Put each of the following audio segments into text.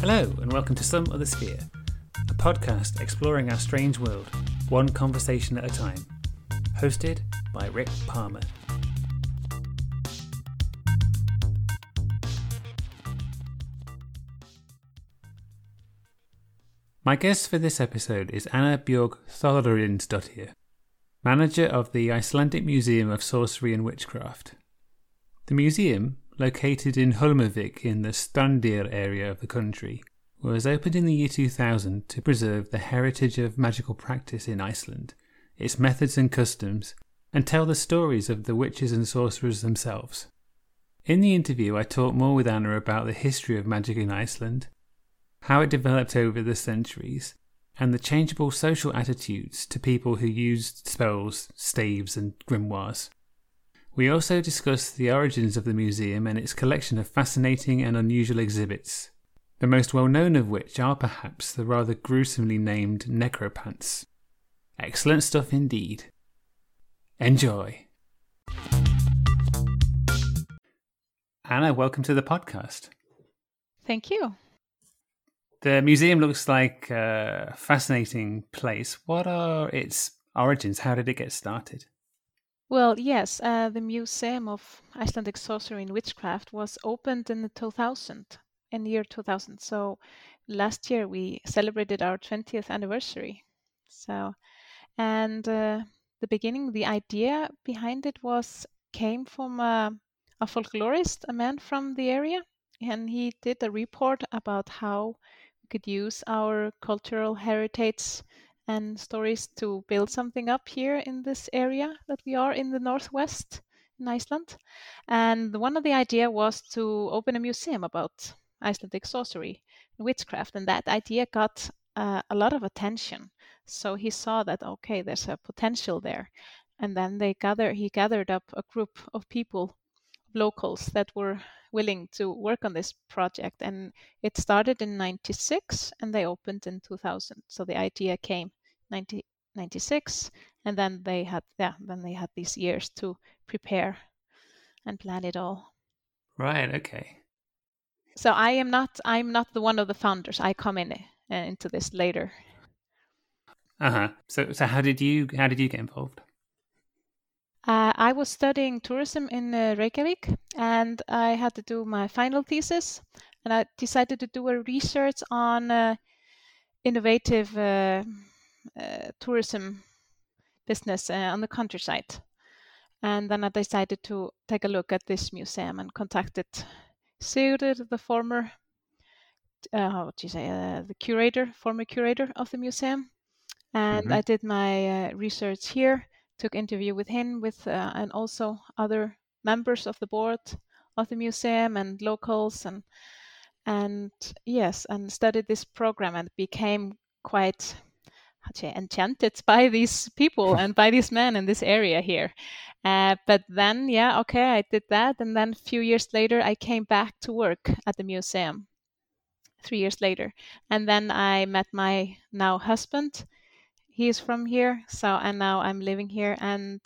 Hello, and welcome to Some Other Sphere, a podcast exploring our strange world, one conversation at a time. Hosted by Rick Palmer. My guest for this episode is Anna Björg Thorarinsdottir, manager of the Icelandic Museum of Sorcery and Witchcraft. The museum, located in Hólmavík in the Strandir area of the country, was opened in the year 2000 to preserve the heritage of magical practice in Iceland, its methods and customs, and tell the stories of the witches and sorcerers themselves. In the interview, I talked more with Anna about the history of magic in Iceland, how it developed over the centuries, and the changeable social attitudes to people who used spells, staves, and grimoires. We also discuss the origins of the museum and its collection of fascinating and unusual exhibits, the most well known of which are perhaps the rather gruesomely named necropants. Excellent stuff indeed. Enjoy. Anna, welcome to the podcast. Thank you. The museum looks like a fascinating place. What are its origins? How did it get started? Well, yes, uh, the Museum of Icelandic Sorcery and Witchcraft was opened in the 2000, in the year 2000. So last year we celebrated our 20th anniversary. So, and uh, the beginning, the idea behind it was came from a, a folklorist, a man from the area, and he did a report about how we could use our cultural heritage and stories to build something up here in this area that we are in the northwest in Iceland. And one of the idea was to open a museum about Icelandic sorcery and witchcraft, and that idea got uh, a lot of attention. So he saw that okay, there's a potential there, and then they gather. He gathered up a group of people, locals that were willing to work on this project, and it started in '96, and they opened in 2000. So the idea came 1996 and then they had yeah then they had these years to prepare and plan it all. Right okay. So i am not i'm not the one of the founders. I come in uh, into this later. Uh-huh. So so how did you how did you get involved uh, I was studying tourism in uh, Reykjavik and I had to do my final thesis and I decided to do a research on uh, innovative uh, uh, tourism business uh, on the countryside. And then I decided to take a look at this museum and contacted Sigurður, the former, uh, how would you say, the curator, former curator of the museum. And mm-hmm. I did my uh, research here, took interview with him, with uh, and also other members of the board of the museum and locals and and yes, and studied this program and became quite enchanted by these people and by these men in this area here. Uh, but then, yeah, okay, I did that. And then a few years later, I came back to work at the museum three years later. And then I met my now husband. He's from here. So, and now I'm living here and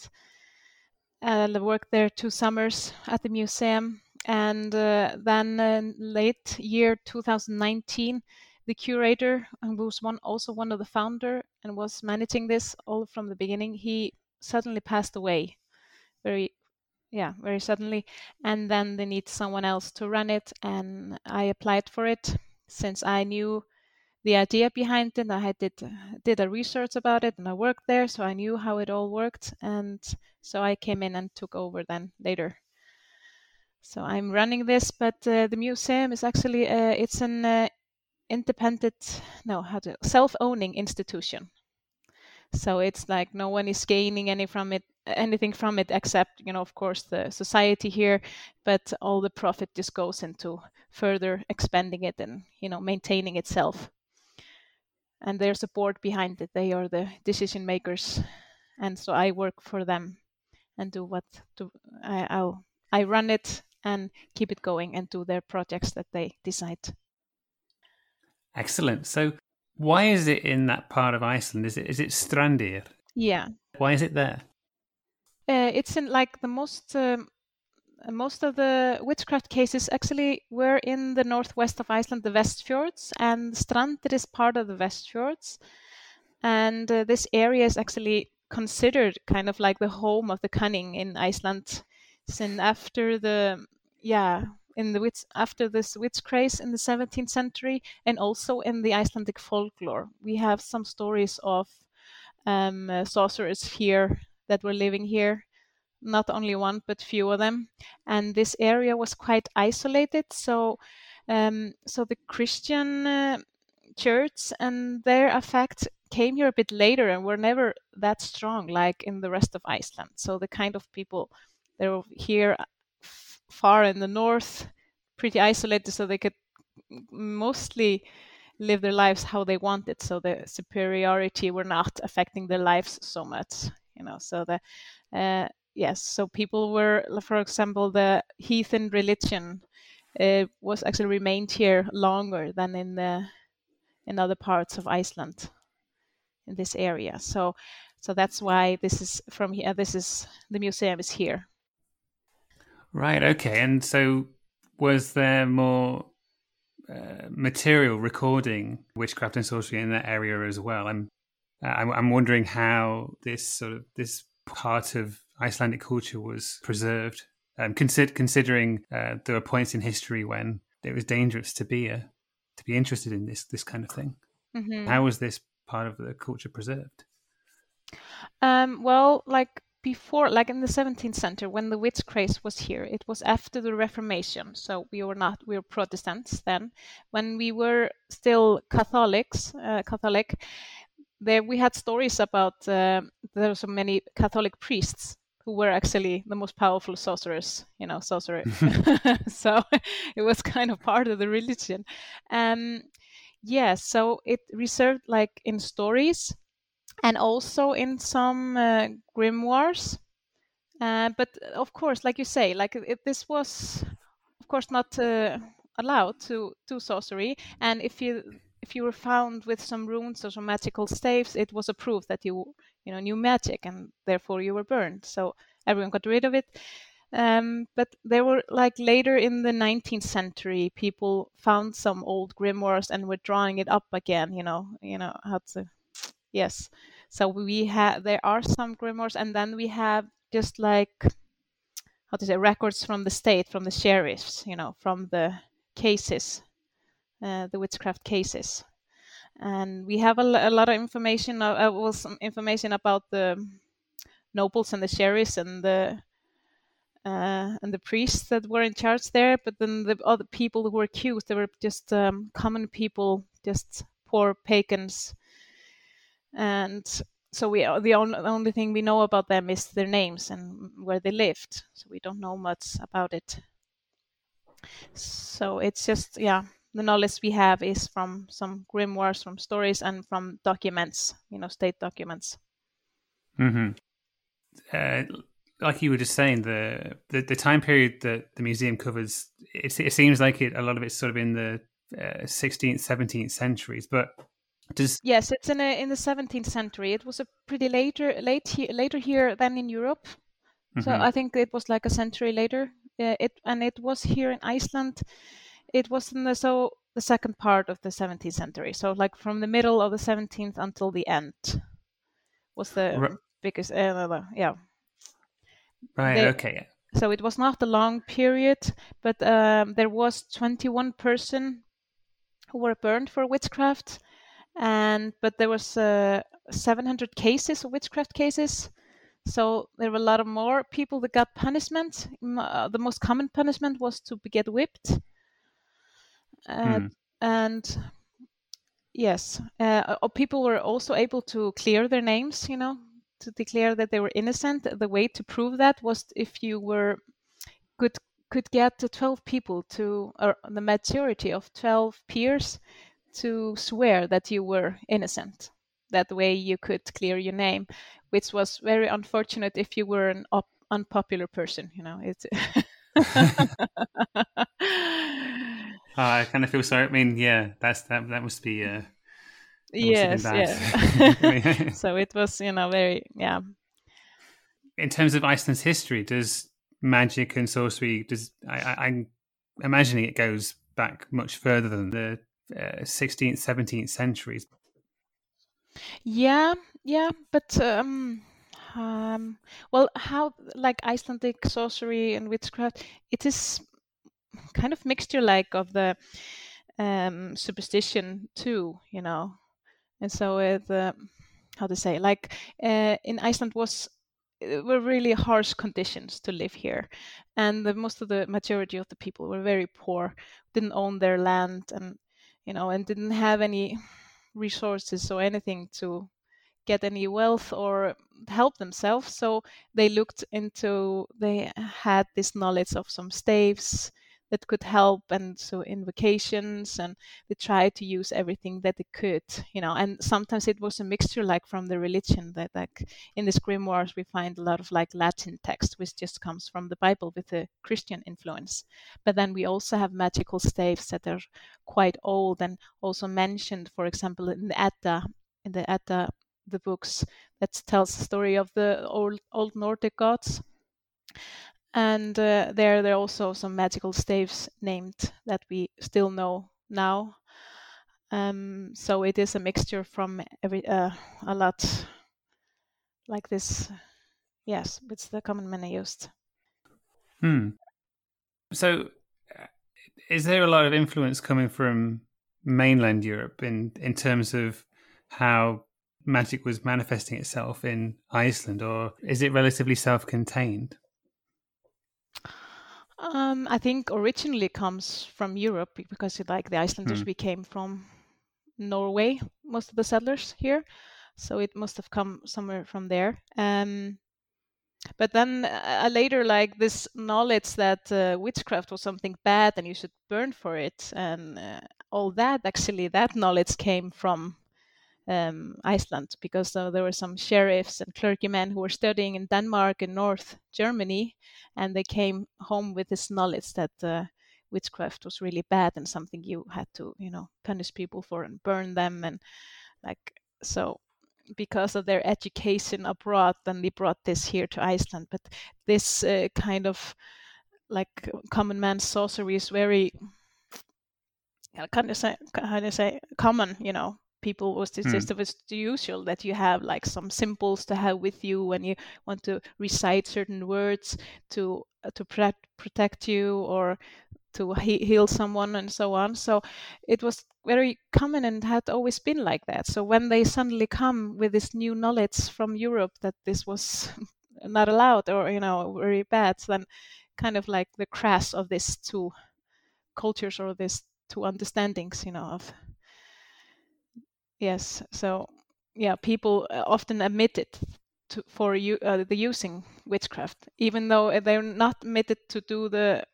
uh, worked there two summers at the museum. And uh, then uh, late year 2019, the curator, who was one also one of the founder and was managing this all from the beginning, he suddenly passed away, very, yeah, very suddenly, and then they need someone else to run it, and I applied for it since I knew the idea behind it. I did did a research about it, and I worked there, so I knew how it all worked, and so I came in and took over then later. So I'm running this, but uh, the museum is actually uh, it's an uh, independent no how to self-owning institution so it's like no one is gaining any from it anything from it except you know of course the society here but all the profit just goes into further expanding it and you know maintaining itself and their support behind it they are the decision makers and so i work for them and do what to I, i'll i run it and keep it going and do their projects that they decide Excellent. So, why is it in that part of Iceland? Is it is it Strandir? Yeah. Why is it there? Uh, it's in like the most um, most of the witchcraft cases actually were in the northwest of Iceland, the Westfjords, and Strandir is part of the Westfjords. And uh, this area is actually considered kind of like the home of the cunning in Iceland. Since after the yeah in the witch after this witch craze in the 17th century and also in the Icelandic folklore. We have some stories of um, uh, sorcerers here that were living here, not only one but few of them. And this area was quite isolated, so um, so the Christian uh, church and their effect came here a bit later and were never that strong like in the rest of Iceland. So the kind of people they were here far in the north, pretty isolated, so they could mostly live their lives how they wanted. So the superiority were not affecting their lives so much, you know. So the uh, yes, so people were, for example, the heathen religion uh, was actually remained here longer than in the in other parts of Iceland in this area. So so that's why this is from here. This is the museum is here. Right. Okay. And so, was there more uh, material recording witchcraft and sorcery in that area as well? I'm, I'm, I'm wondering how this sort of this part of Icelandic culture was preserved. Um, consider, considering uh, there were points in history when it was dangerous to be a to be interested in this this kind of thing. Mm-hmm. How was this part of the culture preserved? Um, well, like before, like in the 17th century, when the witch craze was here, it was after the Reformation. So we were not, we were Protestants then. When we were still Catholics, uh, Catholic, there we had stories about uh, there were so many Catholic priests who were actually the most powerful sorcerers, you know, sorcerer. so it was kind of part of the religion. Um, yeah, so it reserved like in stories and also in some uh, grimoires. Uh, but of course, like you say, like it, this was, of course, not uh, allowed to do sorcery. And if you if you were found with some runes or some magical staves, it was a proof that you you know knew magic, and therefore you were burned. So everyone got rid of it. Um, but there were like later in the 19th century, people found some old grimoires and were drawing it up again. You know, you know how to yes so we have there are some grimoires and then we have just like how to say records from the state from the sheriffs you know from the cases uh, the witchcraft cases and we have a, a lot of information uh, uh, well, some information about the nobles and the sheriffs and the uh, and the priests that were in charge there. But then the other people who were accused, they were just um, common people, just poor pagans. And so we the only, the only thing we know about them is their names and where they lived. So we don't know much about it. So it's just yeah the knowledge we have is from some grimoires from stories and from documents you know state documents mm-hmm. Uh, like you were just saying, the, the, the time period that the museum covers, it, it seems like it a lot of it's sort of in the uh, 16th, 17th centuries. But does yes, it's in a, in the 17th century. It was a pretty later late he, later here than in Europe. Mm-hmm. So I think it was like a century later. Uh, it and it was here in Iceland. It was in the so the second part of the 17th century. So like from the middle of the 17th until the end was the right. biggest. Uh, yeah. Right. They, okay. So it was not a long period, but um, there was 21 person who were burned for witchcraft and but there was uh, 700 cases of witchcraft cases so there were a lot of more people that got punishment uh, the most common punishment was to get whipped uh, mm. and yes uh, people were also able to clear their names you know to declare that they were innocent the way to prove that was if you were could could get to 12 people to or the majority of 12 peers to swear that you were innocent. That way you could clear your name, which was very unfortunate if you were an op- unpopular person. You know, it's. I kind of feel sorry. I mean, yeah, that's that. That must be. Uh, yes, yes. so it was, you know, very yeah. In terms of Iceland's history, does magic and sorcery does I, am imagining it goes back much further than the uh, 16th 17th centuries yeah yeah but um um well how like icelandic sorcery and witchcraft it is kind of mixture like of the um superstition too you know? And so uh, how to say like uh, in iceland was were really harsh conditions to live here. And the, most of the majority of the people were very poor didn't own their land and you know and didn't have any resources or anything to get any wealth or help themselves. So they looked into they had this knowledge of some staves that could help and so invocations and they tried to use everything that they could you know and sometimes it was a mixture like from the religion that like in this grimoires we find a lot of like latin text which just comes from the bible with a christian influence. But then we also have magical staves that are quite old and also mentioned for example in the edda in the edda the books that tells the story of the old old nordic gods and uh, there there are also some magical staves named that we still know now. Um, so it is a mixture from every uh, a lot like this. Yes it's the common man used. Hmm. So is there a lot of influence coming from mainland europe in in terms of how magic was manifesting itself in iceland or is it relatively self-contained um, I think originally comes from Europe because like the Icelanders mm. we came from Norway, most of the settlers here, so it must have come somewhere from there. Um, but then uh, later, like this knowledge that uh, witchcraft was something bad and you should burn for it, and uh, all that actually that knowledge came from um, Iceland because uh, there were some sheriffs and clergymen who were studying in Denmark and North Germany, and they came home with this knowledge that uh, witchcraft was really bad and something you had to, you know, punish people for and burn them and like so. Because of their education abroad, then they brought this here to Iceland. But this uh, kind of like common man sorcery is very kind of say of say common, you know, people was it's mm. just it was the usual that you have like some symbols to have with you when you want to recite certain words to uh, to protect protect you or to he- heal someone and so on so it was very common and had always been like that so when they suddenly come with this new knowledge from europe that this was not allowed or you know very bad then kind of like the crash of these two cultures or these two understandings you know of Yes. So yeah, people uh, often admit it to, for you uh, the using witchcraft, even though they're not admitted to do the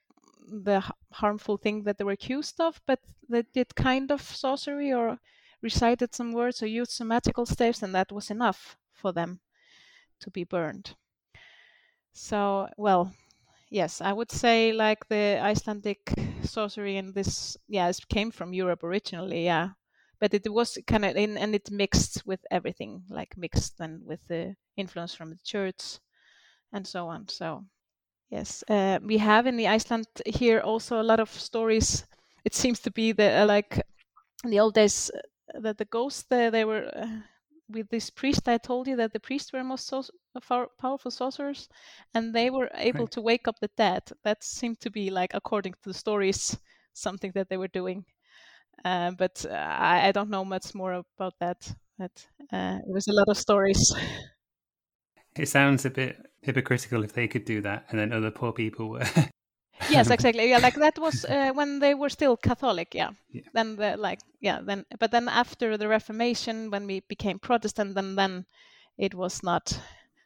the harmful thing that they were accused of, but they did kind of sorcery or recited some words or used some magical staves, and that was enough for them to be burned. So, well, yes, I would say like the Icelandic sorcery and this, yeah, it came from Europe originally, yeah, but it was kind of in and it mixed with everything like mixed then with the influence from the church and so on so yes uh, we have in the iceland here also a lot of stories. It seems to be the uh, like in the old days uh, that the ghosts they, they were uh, with this priest i told you that the priests were most so, powerful sorcerers and they were able right. to wake up the dead. That seemed to be like according to the stories something that they were doing uh, but uh, I, I, don't know much more about that. But uh, it was a lot of stories. It sounds a bit hypocritical if they could do that, and then other poor people were. yes, exactly. Yeah, like that was uh, when they were still Catholic. Yeah. yeah. Then the like yeah then but then after the Reformation when we became Protestant then then it was not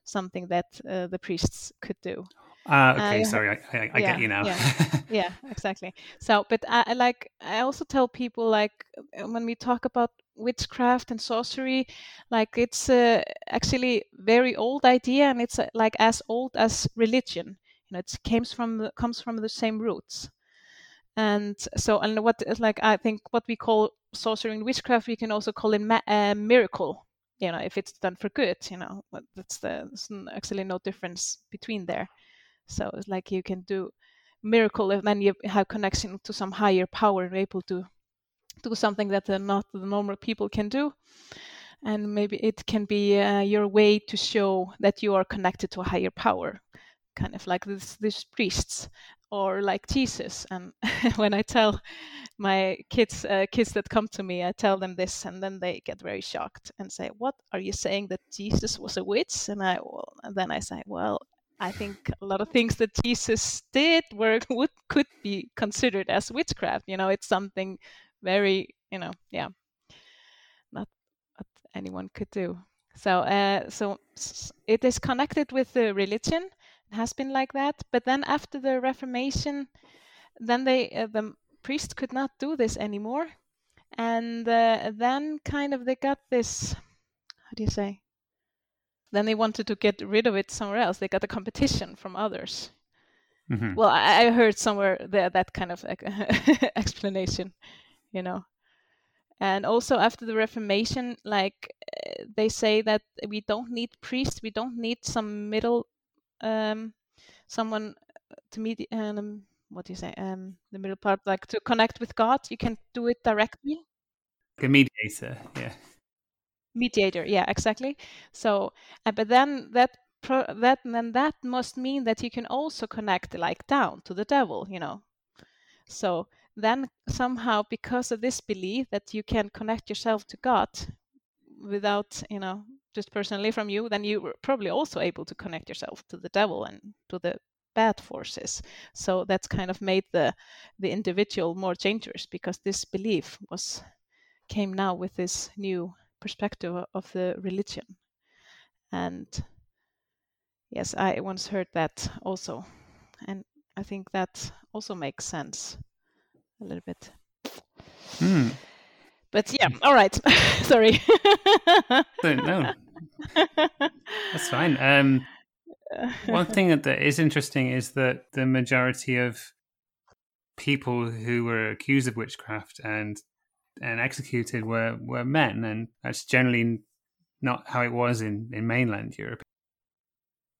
something that uh, the priests could do. Uh, okay, uh, sorry, I, I, I yeah, get you now. yeah, yeah, exactly. So, but I like I also tell people like uh, when we talk about witchcraft and sorcery, like it's uh, actually very old idea, and it's uh, like as old as religion. You know, it comes from the, comes from the same roots. And so, and what like I think what we call sorcery and witchcraft, we can also call it ma- uh, miracle. You know, if it's done for good, you know, that's the there's actually no difference between there. So it's like you can do miracle and then you have connection to some higher power and able to do something that uh, not the normal people can do. And maybe it can be uh, your way to show that you are connected to a higher power kind of like this, these priests or like jesus. And when i tell my kids uh, kids that come to me i tell them this and then they get very shocked and say what are you saying that jesus was a witch? And i well, and then i say well I think a lot of things that Jesus did were would could be considered as witchcraft. You know, it's something very, you know, yeah, not what anyone could do. So, uh, so it is connected with the religion. It has been like that. But then after the Reformation, then they uh, the priest could not do this anymore, and uh, then kind of they got this. How do you say? Then they wanted to get rid of it somewhere else. They got a competition from others. Mm-hmm. Well, I, I, heard somewhere there that kind of explanation, you know. And also after the Reformation, like uh, they say that we don't need priests, we don't need some middle, um, someone to meet, um, what do you say, um, the middle part, like to connect with God. You can do it directly. a mediator, yeah mediator. Yeah exactly. So uh, but then that pro- that then that must mean that you can also connect like down to the devil you know? So then somehow because of this belief that you can connect yourself to god without you know just personally from you then you were probably also able to connect yourself to the devil and to the bad forces. So that's kind of made the the individual more dangerous because this belief was came now with this new perspective of the religion. And yes, I once heard that also. And I think that also makes sense a little bit. Hmm. But yeah, all right. Sorry. no, that's fine. Um, one thing that is interesting is that the majority of people who were accused of witchcraft and and executed were were men, and that's generally not how it was in in mainland Europe.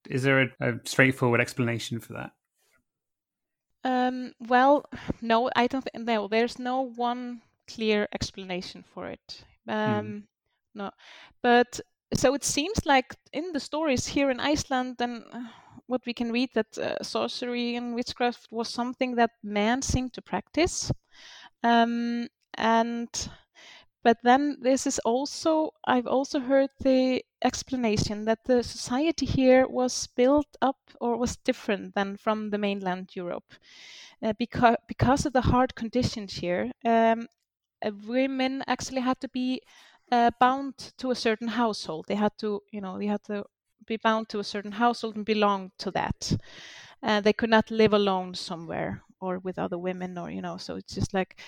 Is there a, a straightforward explanation for that? Um, well, no, I don't. Th- no, there's no one clear explanation for it. Um, mm. No, but so it seems like in the stories here in Iceland and uh, what we can read that uh, sorcery and witchcraft was something that men seemed to practice. Um, and but then this is also i've also heard the explanation that the society here was built up or was different than from the mainland europe uh, because because of the hard conditions here um, uh, women actually had to be uh, bound to a certain household. They had to you know they had to be bound to a certain household and belong to that. Uh, they could not live alone somewhere or with other women or you know so it's just like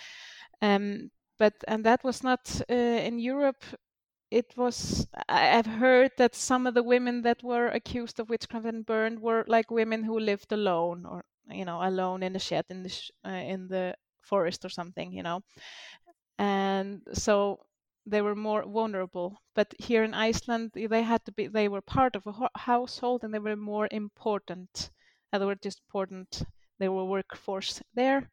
um, but and that was not uh, in Europe. It was. I've heard that some of the women that were accused of witchcraft and burned were like women who lived alone, or you know, alone in the shed in the sh- uh, in the forest or something, you know. And so they were more vulnerable. But here in Iceland, they had to be. They were part of a ho- household, and they were more important. They were just important. They were workforce there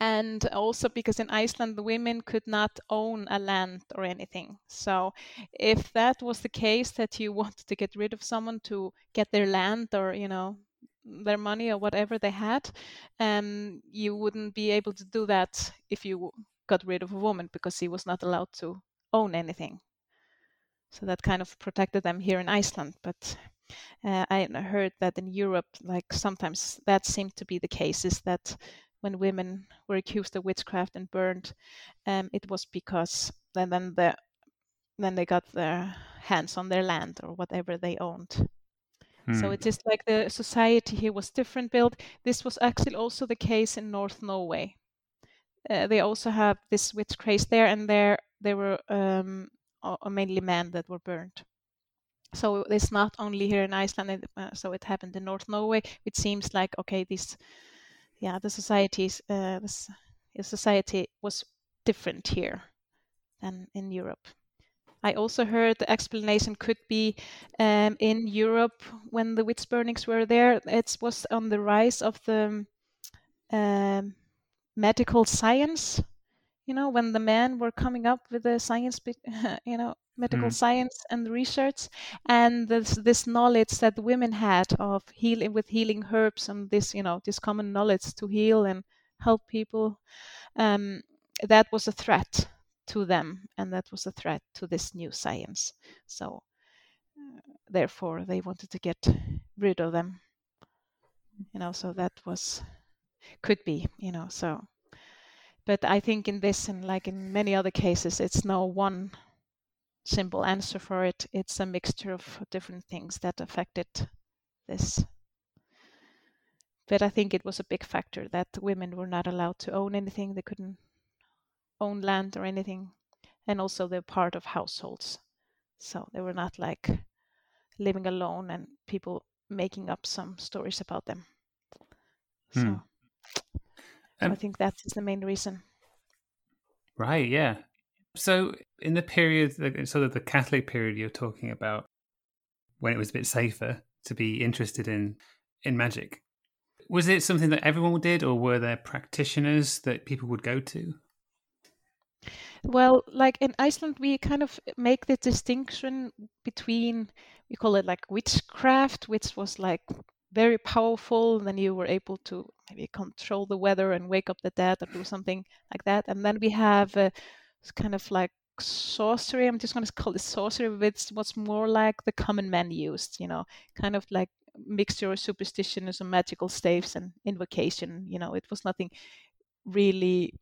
and also because in Iceland the women could not own a land or anything. So if that was the case that you wanted to get rid of someone to get their land or you know their money or whatever they had, um, you wouldn't be able to do that if you got rid of a woman because he was not allowed to own anything. So that kind of protected them here in Iceland, but. Uh, I heard that in Europe, like sometimes that seemed to be the case, is that when women were accused of witchcraft and burned, um, it was because then then the then they got their hands on their land or whatever they owned. So hmm. it is like the society here was different built. This was actually also the case in North Norway. Uh, they also have this witch craze there, and there there were um, mainly men that were burned. So it's not only here in Iceland. Uh, so it happened in North Norway. It seems like okay, this yeah, the societies, uh, the society was different here than in Europe. I also heard the explanation could be um, in Europe when the witch burnings were there. It was on the rise of the um, medical science. You know, when the men were coming up with the science, you know, medical mm. science and research, and this this knowledge that women had of healing with healing herbs and this, you know, this common knowledge to heal and help people. Um, that was a threat to them, and that was a threat to this new science. So, uh, therefore, they wanted to get rid of them. You know, so that was could be, you know, so. But I think in this and like in many other cases, it's no one simple answer for it. It's a mixture of different things that affected this. But I think it was a big factor that women were not allowed to own anything. They couldn't own land or anything. And also they're part of households. So they were not like living alone and people making up some stories about them. Hmm. So um, I think that's the main reason. Right, yeah. So in the period, sort of the Catholic period you're talking about, when it was a bit safer to be interested in in magic, was it something that everyone did, or were there practitioners that people would go to? Well, like in Iceland, we kind of make the distinction between we call it like witchcraft, which was like very powerful. And then you were able to maybe control the weather and wake up the dead or do something like that. And then we have uh, kind of like sorcery. I'm just going to call it sorcery, which was more like the common man used. You know, kind of like mixture of superstition and some magical staves and invocation. You know, it was nothing really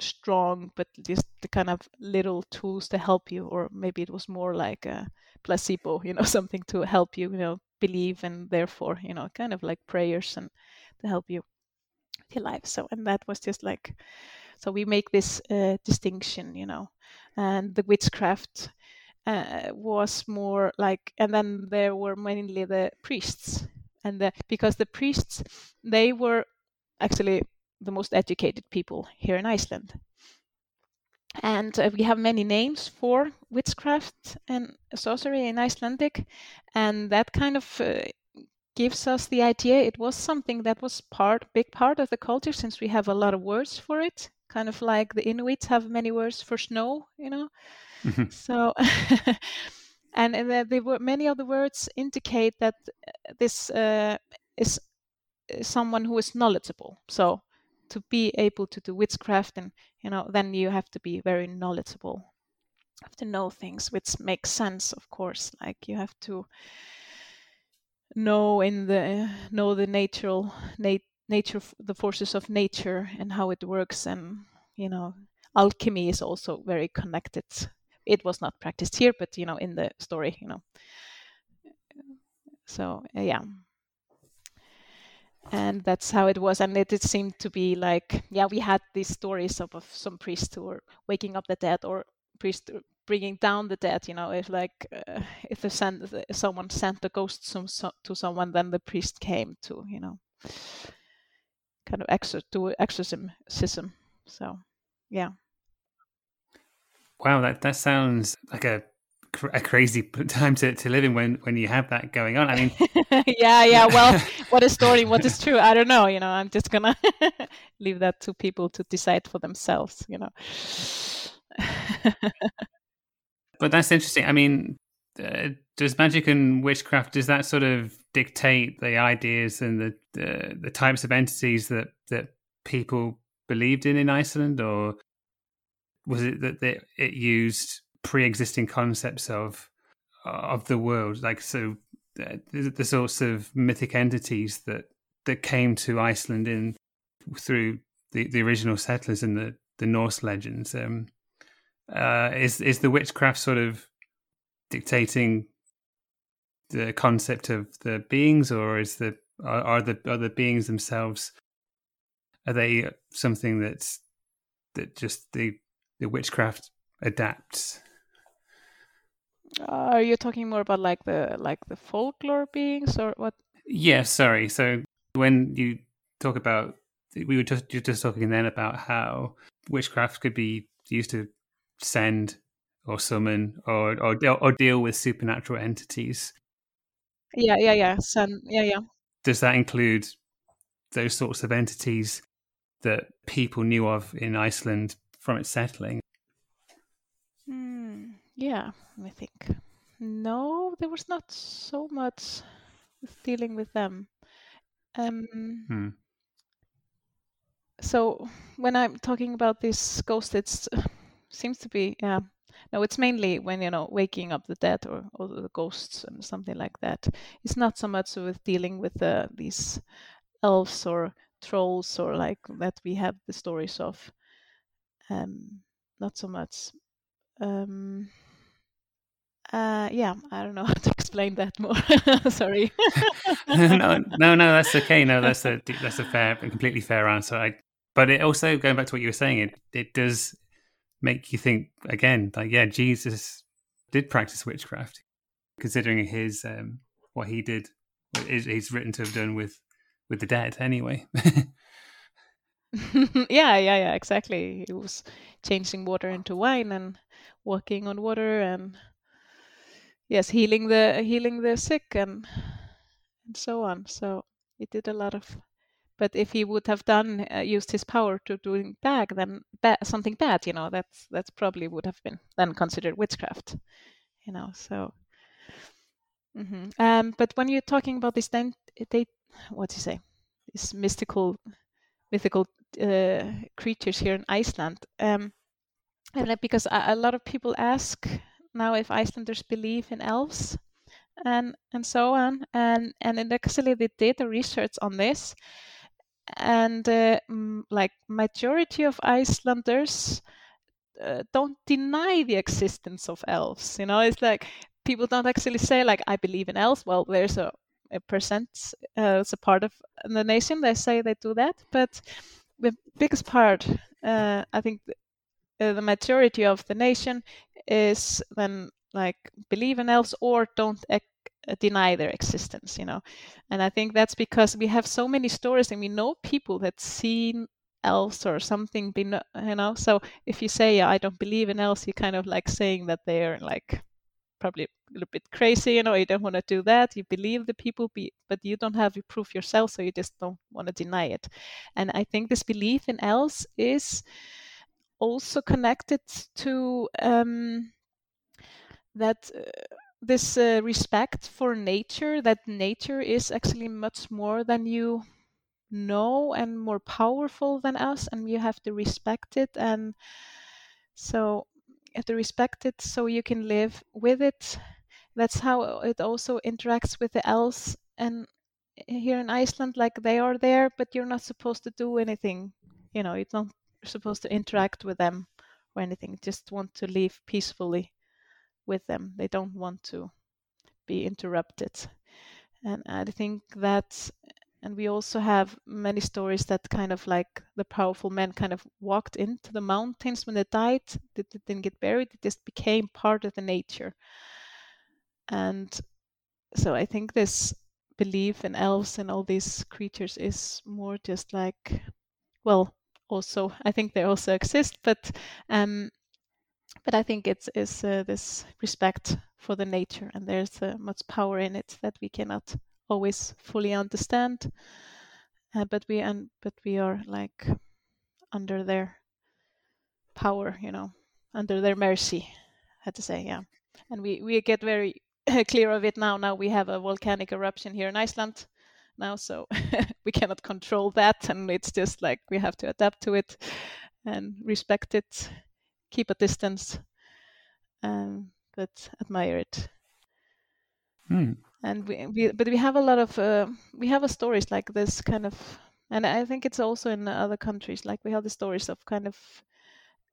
strong, but just the kind of little tools to help you, or maybe it was more like a placebo, you know, something to help you, you know, believe and therefore, you know, kind of like prayers and to help you with your life. So, and that was just like, so we make this uh, distinction, you know, and the witchcraft uh, was more like, and then there were mainly the priests, and the, because the priests they were actually the most educated people here in Iceland. And uh, we have many names for witchcraft and sorcery in Icelandic, and that kind of uh, gives us the idea it was something that was part, big part of the culture, since we have a lot of words for it. Kind of like the Inuits have many words for snow, you know. Mm-hmm. So, and, and the, the, many of the words indicate that uh, this uh, is someone who is knowledgeable. So to be able to do witchcraft and you know then you have to be very knowledgeable. You have to know things which makes sense of course like you have to know in the know the natural nat- nature the forces of nature and how it works and you know alchemy is also very connected. It was not practiced here but you know in the story you know. So yeah and that's how it was. And it, it seemed to be like yeah we had these stories of, of some priests who were waking up the dead or priests bringing down the dead you know if like uh, if the send, someone sent a ghost some, so, to someone then the priest came to you know kind of exor- to exorcism. So yeah. Wow that that sounds like a a crazy time to, to live in when when you have that going on. I mean, yeah, yeah. Well, what is story? What is true? I don't know. You know, I'm just gonna leave that to people to decide for themselves. You know. but that's interesting. I mean, uh, does magic and witchcraft does that sort of dictate the ideas and the the, the types of entities that that people believed in in Iceland, or was it that they, it used pre-existing concepts of of the world like so the, the sorts of mythic entities that that came to Iceland in through the, the original settlers and the, the Norse legends. Um, uh, is is the witchcraft sort of dictating the concept of the beings, or is the are, are the are the beings themselves are they something that's that just the the witchcraft adapts? Are you talking more about like the like the folklore beings or what? Yeah, sorry. So when you talk about, we were just just talking then about how witchcraft could be used to send or summon or or, or deal with supernatural entities. Yeah, yeah, yeah. Sun, yeah, yeah. Does that include those sorts of entities that people knew of in Iceland from its settling? Yeah, I think. No, there was not so much dealing with them. Um, hmm. So when I'm talking about this ghost, it seems to be yeah. No, it's mainly when you know waking up the dead or, or the ghosts and something like that. It's not so much with dealing with uh, these elves or trolls or like that we have the stories of. Um, not so much. Um, uh, yeah, I don't know how to explain that more. Sorry. no, no, no, that's okay. No, that's a that's a fair, a completely fair answer. I, but it also going back to what you were saying, it it does make you think again. Like, yeah, Jesus did practice witchcraft, considering his um, what he did. He's written to have done with with the dead anyway. yeah, yeah, yeah, exactly. He was changing water into wine and walking on water and yes, healing the healing the sick and and so on. So he did a lot of. But if he would have done uh, used his power to doing bad, then ba- something bad, you know, that's that's probably would have been then considered witchcraft, you know. So. Mm-hmm. Um, but when you're talking about this, then they, what do you say, these mystical, mythical uh, creatures here in Iceland, um, and because a, a lot of people ask now if Icelanders believe in elves and and so on. And and actually they did a research on this, and uh, like majority of Icelanders uh, don't deny the existence of elves. You know, it's like people don't actually say like I believe in elves. Well, there's a, a percent uh, it's a part of the nation. They say they do that, but the biggest part, uh, I think, uh, the majority of the nation is then like believe in elves or don't ec- deny their existence you know? And i think that's because we have so many stories and we know people that seen elves or something you know? So if you say i don't believe in elves you're kind of like saying that they're like probably a little bit crazy you know? You don't want to do that. You believe the people be, but you don't have the proof yourself so you just don't want to deny it. And i think this belief in elves is also connected to um, that uh, this uh, respect for nature that nature is actually much more than you know and more powerful than us and you have to respect it and so you have to respect it so you can live with it. That's how it also interacts with the elves and here in Iceland like they are there but you're not supposed to do anything you know you don't supposed to interact with them or anything just want to live peacefully with them. They don't want to be interrupted. And i think that and we also have many stories that kind of like the powerful men kind of walked into the mountains when they died they didn't get buried They just became part of the nature. And so i think this belief in elves and all these creatures is more just like well also I think they also exist, but um, but I think it's is uh, this respect for the nature, and there's uh, much power in it that we cannot always fully understand, uh, but we and but we are like under their power, you know, under their mercy. I had to say, yeah, and we we get very clear of it now. Now we have a volcanic eruption here in Iceland, now so we cannot control that and it's just like we have to adapt to it and respect it keep a distance um, but admire it hmm. and we, we but we have a lot of uh, we have a stories like this kind of and i think it's also in other countries like we have the stories of kind of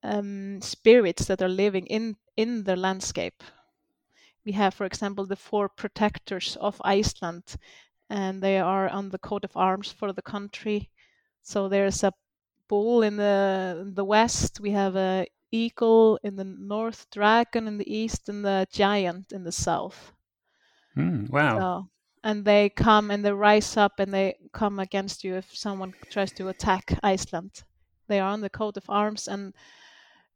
um, spirits that are living in in the landscape we have for example the four protectors of iceland and they are on the coat of arms for the country. So there's a bull in the in the west. We have a eagle in the north, dragon in the east, and the giant in the south. Mm, wow. So, and they come and they rise up and they come against you if someone tries to attack Iceland. They are on the coat of arms and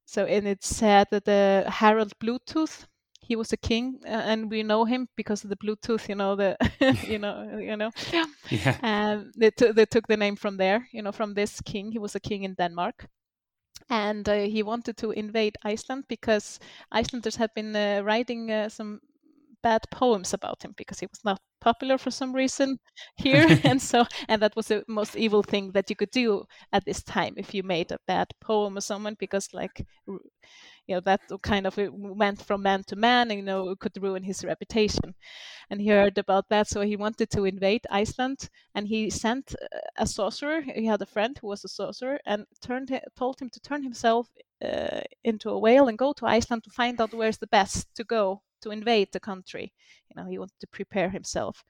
So and it's said that the Harald Bluetooth he was a king uh, and we know him because of the bluetooth you know the you know you know. Yeah. And they, t- they took the name from there you know from this king. He was a king in denmark. And uh, he wanted to invade iceland because icelanders had been uh, writing uh, some bad poems about him because he was not popular for some reason here. And so and that was the most evil thing that you could do at this time if you made a bad poem or someone because like you know that kind of went from man to man and you know it could ruin his reputation. And he heard about that so he wanted to invade iceland and he sent a sorcerer. He had a friend who was a sorcerer and turned told him to turn himself uh, into a whale and go to iceland to find out where's the best to go to invade the country. You know he wanted to prepare himself.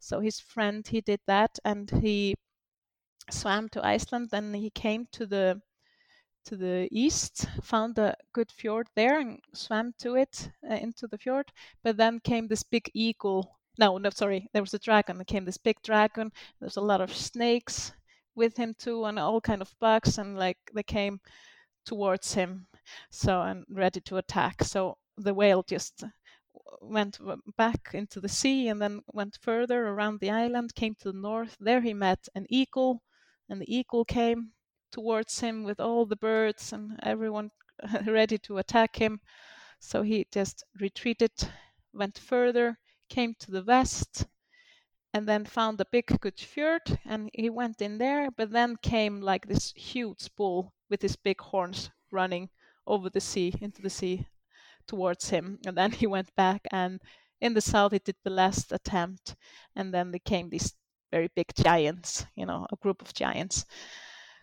So his friend he did that and he swam to iceland. Then he came to the to the east, found a good fjord there and swam to it uh, into the fjord. But then came this big eagle. No, no, sorry, there was a dragon. There came this big dragon. There's a lot of snakes with him too, and all kind of bugs, and like they came towards him, so and ready to attack. So the whale just went back into the sea and then went further around the island, came to the north. There he met an eagle, and the eagle came towards him with all the birds and everyone ready to attack him. So he just retreated, went further, came to the west, and then found the big good fjord and he went in there. But then came like this huge bull with his big horns running over the sea, into the sea towards him. And then he went back and in the south he did the last attempt and then there came these very big giants, you know, a group of giants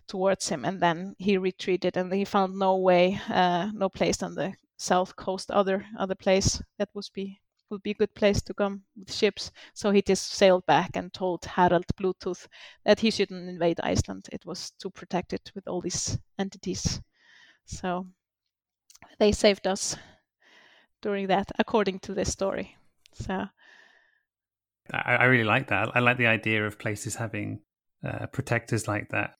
towards him, and then he retreated, and he found no way, uh, no place on the south coast, other other place that would be would be a good place to come with ships. So he just sailed back and told Harald Bluetooth that he shouldn't invade Iceland. It was too protected with all these entities. So they saved us during that, according to this story. So I, I really like that. I like the idea of places having uh, protectors like that.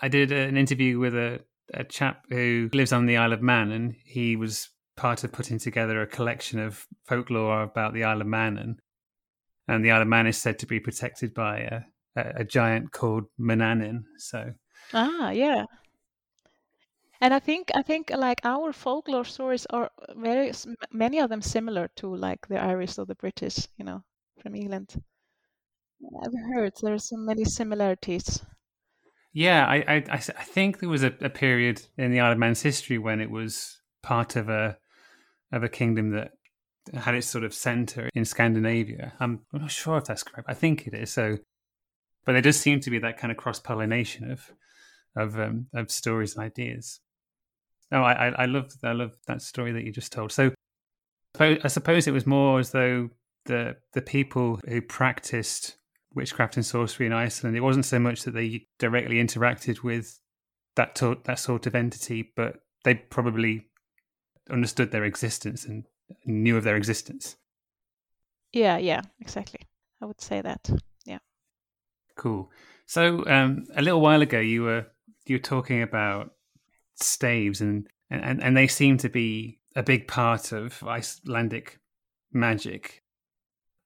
I did an interview with a, a chap who lives on the Isle of Man, and he was part of putting together a collection of folklore about the Isle of Man, and and the Isle of Man is said to be protected by a, a, a giant called Manannan. So ah, yeah. And I think I think like our folklore stories are very many of them similar to like the Irish or the British, you know, from England. I've heard there's so many similarities. Yeah, I, I, I think there was a, a, period in the Isle of Man's history when it was part of a of a kingdom that had its sort of center in Scandinavia. I'm, I'm not sure if that's correct. I think it is. So, but there does seem to be that kind of cross pollination of of um, of stories and ideas. No, I, I I love I love that story that you just told. So, I suppose it was more as though the the people who practiced witchcraft and sorcery in Iceland. It wasn't so much that they directly interacted with that to- that sort of entity, but they probably understood their existence and knew of their existence. Yeah, yeah, exactly. I would say that. Yeah. Cool. So um, a little while ago, you were you were talking about staves, and and and they seem to be a big part of Icelandic magic.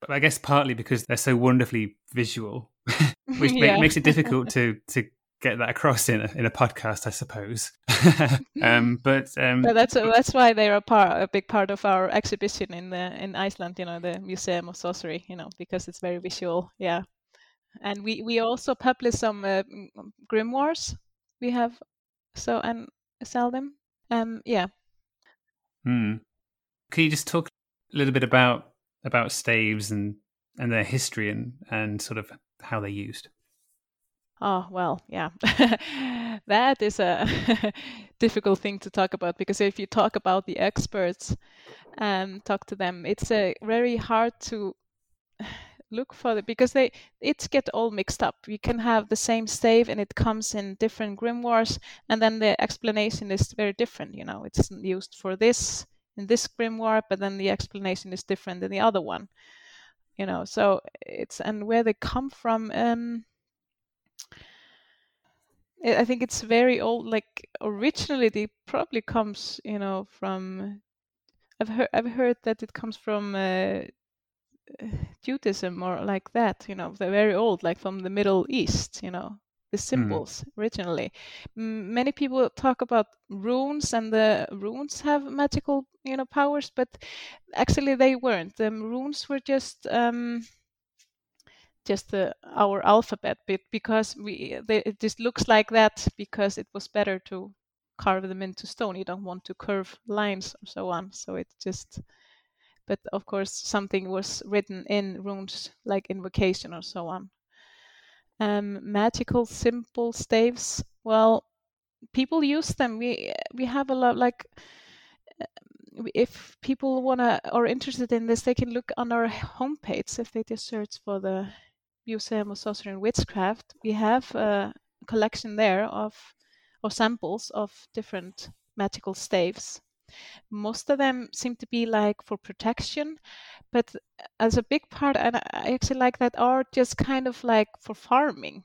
But I guess partly because they're so wonderfully visual, which yeah. makes it difficult to to get that across in a, in a podcast, I suppose. um, but um, but that's that's why they're a part, a big part of our exhibition in the in Iceland. You know, the Museum of Sorcery. You know, because it's very visual. Yeah, and we we also publish some uh, grimoires. We have so and sell them. Um, yeah. Hmm. Can you just talk a little bit about about staves and and their history and and sort of how they're used? Oh well, yeah, that is a difficult thing to talk about because if you talk about the experts and talk to them, it's a very hard to look for it because they it's get all mixed up. You can have the same stave and it comes in different grimoires, and then the explanation is very different. You know, it's used for this in this grimoire, but then the explanation is different in the other one. You know, so it's and where they come from. Um, I think it's very old. Like originally, it probably comes, you know, from. I've heard I've heard that it comes from uh, Judaism or like that. You know, they're very old, like from the Middle East. You know, the Hmm. symbols originally. M- Many people talk about runes, and the runes have magical, you know, powers, but actually they weren't. The runes were just. Um, just the, our alphabet bit because we they, it just looks like that because it was better to carve them into stone you don't want to curve lines and so on so it just but of course something was written in runes like invocation or so on um, magical simple staves. Well people use them. We we have a lot like uh, if people want to or interested in this they can look on our homepage if they just search for the Museum of Sorcery and Witchcraft, we have a collection there of, or samples of different magical staves. Most of them seem to be like for protection, but as a big part, and I actually like that, are just kind of like for farming.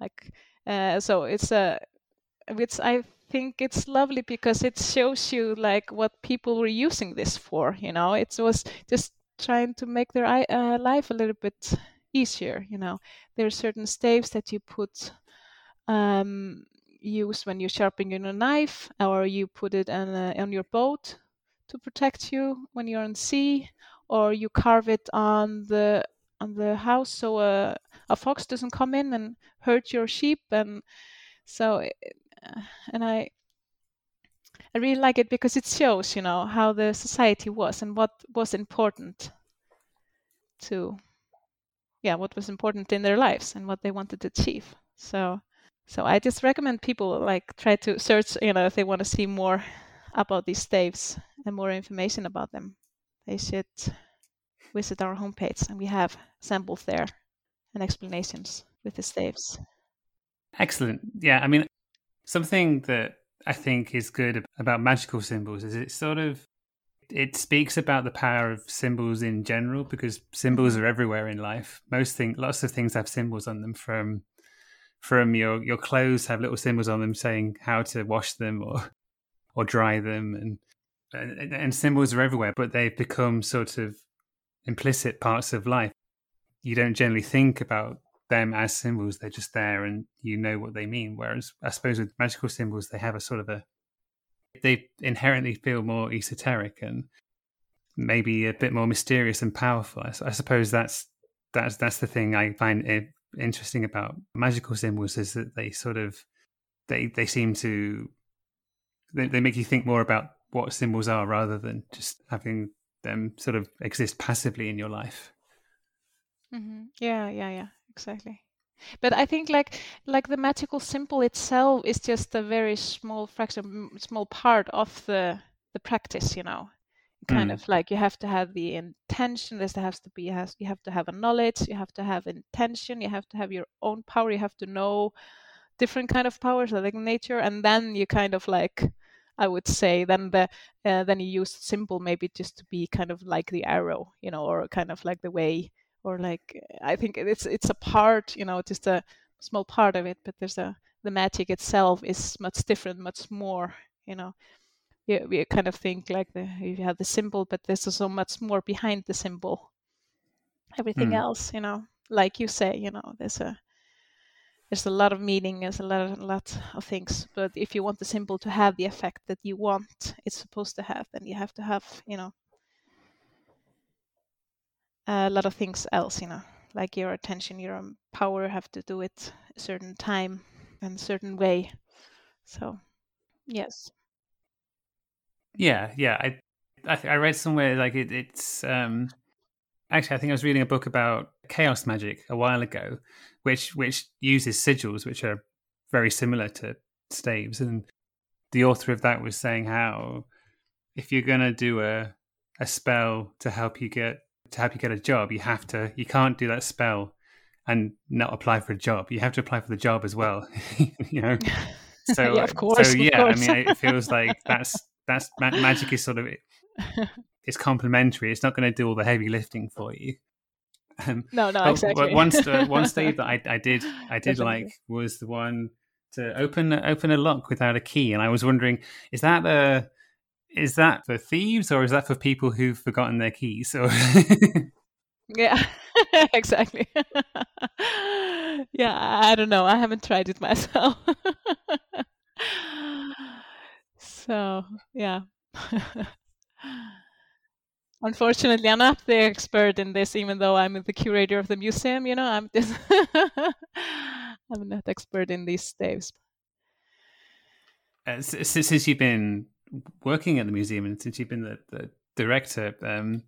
Like, uh, so it's a, which I think it's lovely because it shows you like what people were using this for. You know, it was just trying to make their uh, life a little bit easier. You know, there are certain staves that you put um, use when you're sharpening a knife, or you put it on, on your boat to protect you when you're on sea, or you carve it on the on the house so a, a fox doesn't come in and hurt your sheep. And so, eh, and I I really like it because it shows, you know, how the society was and what was important to yeah what was important in their lives and what they wanted to achieve so so i just recommend people like try to search you know if they want to see more about these staves and more information about them they should visit our homepage and we have samples there and explanations with the staves excellent yeah i mean something that i think is good about magical symbols is it sort of it speaks about the power of symbols in general because symbols mm-hmm. are everywhere in life. Most things, lots of things have symbols on them. From from your your clothes have little symbols on them saying how to wash them or or dry them, and and, and symbols are everywhere. But they've become sort of implicit parts of life. You don't generally think about them as symbols; they're just there, and you know what they mean. Whereas, I suppose with magical symbols, they have a sort of a they inherently feel more esoteric and maybe a bit more mysterious and powerful. I, suppose that's that's that's the thing I find interesting about magical symbols is that they sort of they they seem to they, they make you think more about what symbols are rather than just having them sort of exist passively in your life. Mm-hmm. Yeah, yeah, yeah, exactly but i think like like the magical symbol itself is just a very small fraction small part of the the practice you know kind mm. of like you have to have the intention this has to be has you have to have a knowledge you have to have intention you have to have your own power you have to know different kind of powers like nature and then you kind of like i would say then the uh, then you use symbol maybe just to be kind of like the arrow you know or kind of like the way or like I think it's it's a part, you know, just a small part of it, but there's a the magic itself is much different, much more, you know. We, we kind of think like the you have the symbol, but there's so much more behind the symbol. Everything mm. else, you know, like you say, you know, there's a there's a lot of meaning, there's a lot of, lot of things. But if you want the symbol to have the effect that you want it's supposed to have, then you have to have, you know, a lot of things else, you know, like your attention, your power have to do it a certain time and certain way. So, yes. Yeah, yeah. I I, I read somewhere like it, it's um actually I think I was reading a book about chaos magic a while ago, which which uses sigils, which are very similar to staves, and the author of that was saying how if you're gonna do a a spell to help you get to help you get a job, you have to you can't do that spell and not apply for a job. You have to apply for the job as well. you know. So yeah, of course. So yeah, course. I mean, it feels like that's that's magic is sort of it's complementary. It's not going to do all the heavy lifting for you. Um, no, no, exactly. One, uh, one stave that I, I did I did Definitely. like was the one to open open a lock without a key, and I was wondering, is that a is that for thieves or is that for people who've forgotten their keys? Or yeah, exactly. yeah, I don't know. I haven't tried it myself. So yeah. Unfortunately, I'm not the expert in this, even though I'm the curator of the museum. You know, I'm just I'm not expert in these things. Uh, since you've been working at the museum and since you've been the, the director, um,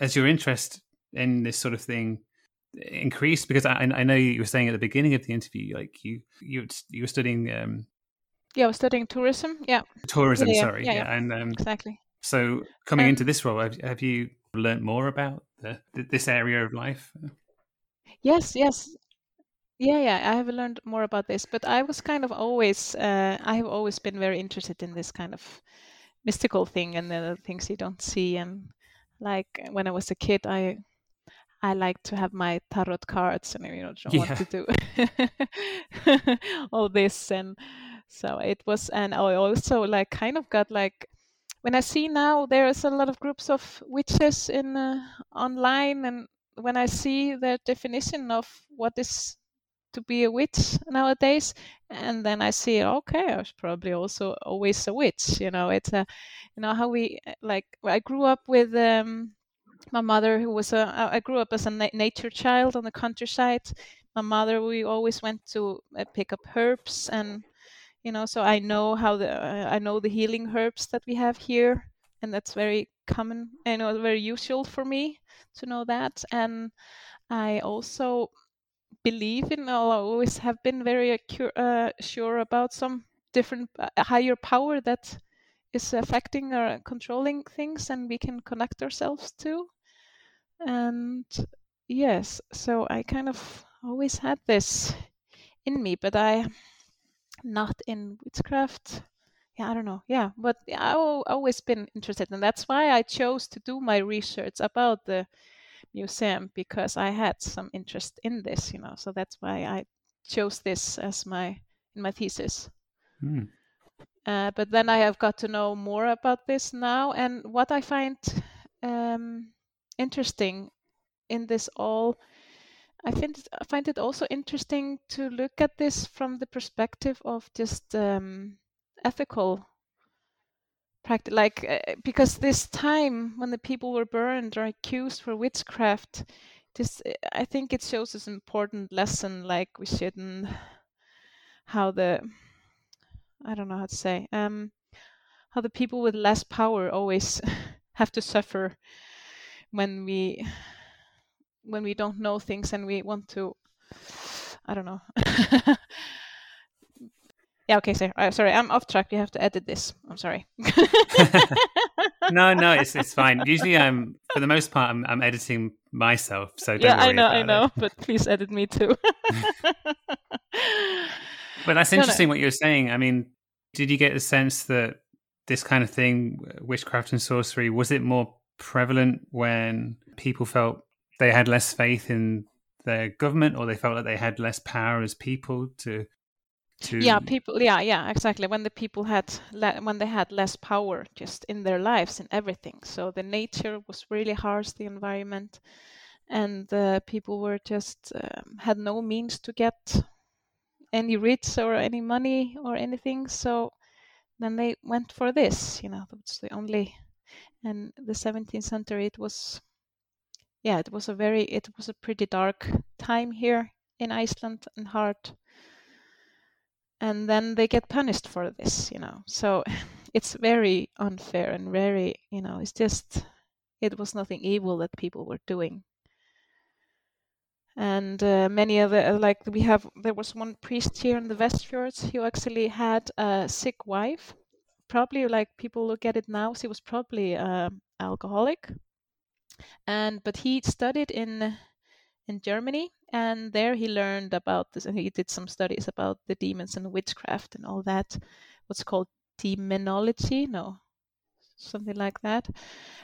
has your interest in this sort of thing increased? Because I, I know you were saying at the beginning of the interview, like you you you were studying. Um, yeah, I was studying tourism. Yeah, tourism. Yeah, sorry. Yeah, yeah. and um, exactly. So coming um, into this role, have, have you learned more about the, this area of life? Yes, yes. Yeah, yeah, I have learned more about this, but I was kind of always, uh, I have always been very interested in this kind of mystical thing and the things you don't see. And like when I was a kid, I I like to have my tarot cards and you know don't yeah. want to do all this and so it was and I also like kind of got like when I see now there's a lot of groups of witches in uh, online and when I see their definition of what is to be a witch nowadays and then i see okay i was probably also always a witch you know it's a you know how we eh, like i grew up with um, my mother who was a i grew up as a na- nature child on the countryside. My mother we always went to uh, pick up herbs and you know so i know how the i know the healing herbs that we have here and that's very common you know very usual for me to know that. And i also believe in or always have been very uh, sure about some different uh, higher power that is affecting or controlling things and we can connect ourselves to. And yes so i kind of always had this in me but i not in witchcraft yeah i don't know yeah but i've always been interested and that's why i chose to do my research about the museum because I had some interest in this, you know. So that's why I chose this as my in my thesis. Mm. Uh, but then I have got to know more about this now, and what I find um, interesting in this all, I find I find it also interesting to look at this from the perspective of just um, ethical practice like uh, because this time when the people were burned or accused for witchcraft this uh, i think it shows an important lesson like we shouldn't how the i don't know how to say um how the people with less power always have to suffer when we when we don't know things and we want to i don't know Yeah, okay, sorry. Uh, sorry, I'm off track. You have to edit this. I'm sorry. no, no, it's it's fine. Usually, I'm for the most part, I'm, I'm editing myself. So yeah, I know, I know, it. but please edit me too. but that's interesting no, no. what you're saying. I mean, did you get the sense that this kind of thing, witchcraft and sorcery, was it more prevalent when people felt they had less faith in their government or they felt like they had less power as people to to yeah people yeah yeah exactly. When the people had le- when they had less power just in their lives and everything. So the nature was really harsh the environment and uh, people were just um, had no means to get any rich or any money or anything. So then they went for this you know that's the only and the 17th century it was yeah it was a very it was a pretty dark time here in iceland and hard. And then they get punished for this you know. So it's very unfair and very you know it's just it was nothing evil that people were doing. And uh, many of the like we have there was one priest here in the westfjords who actually had a sick wife. Probably like people look at it now he was probably uh, alcoholic and but he studied in in Germany, and there he learned about this, and he did some studies about the demons and witchcraft and all that. What's called demonology? No, something like that.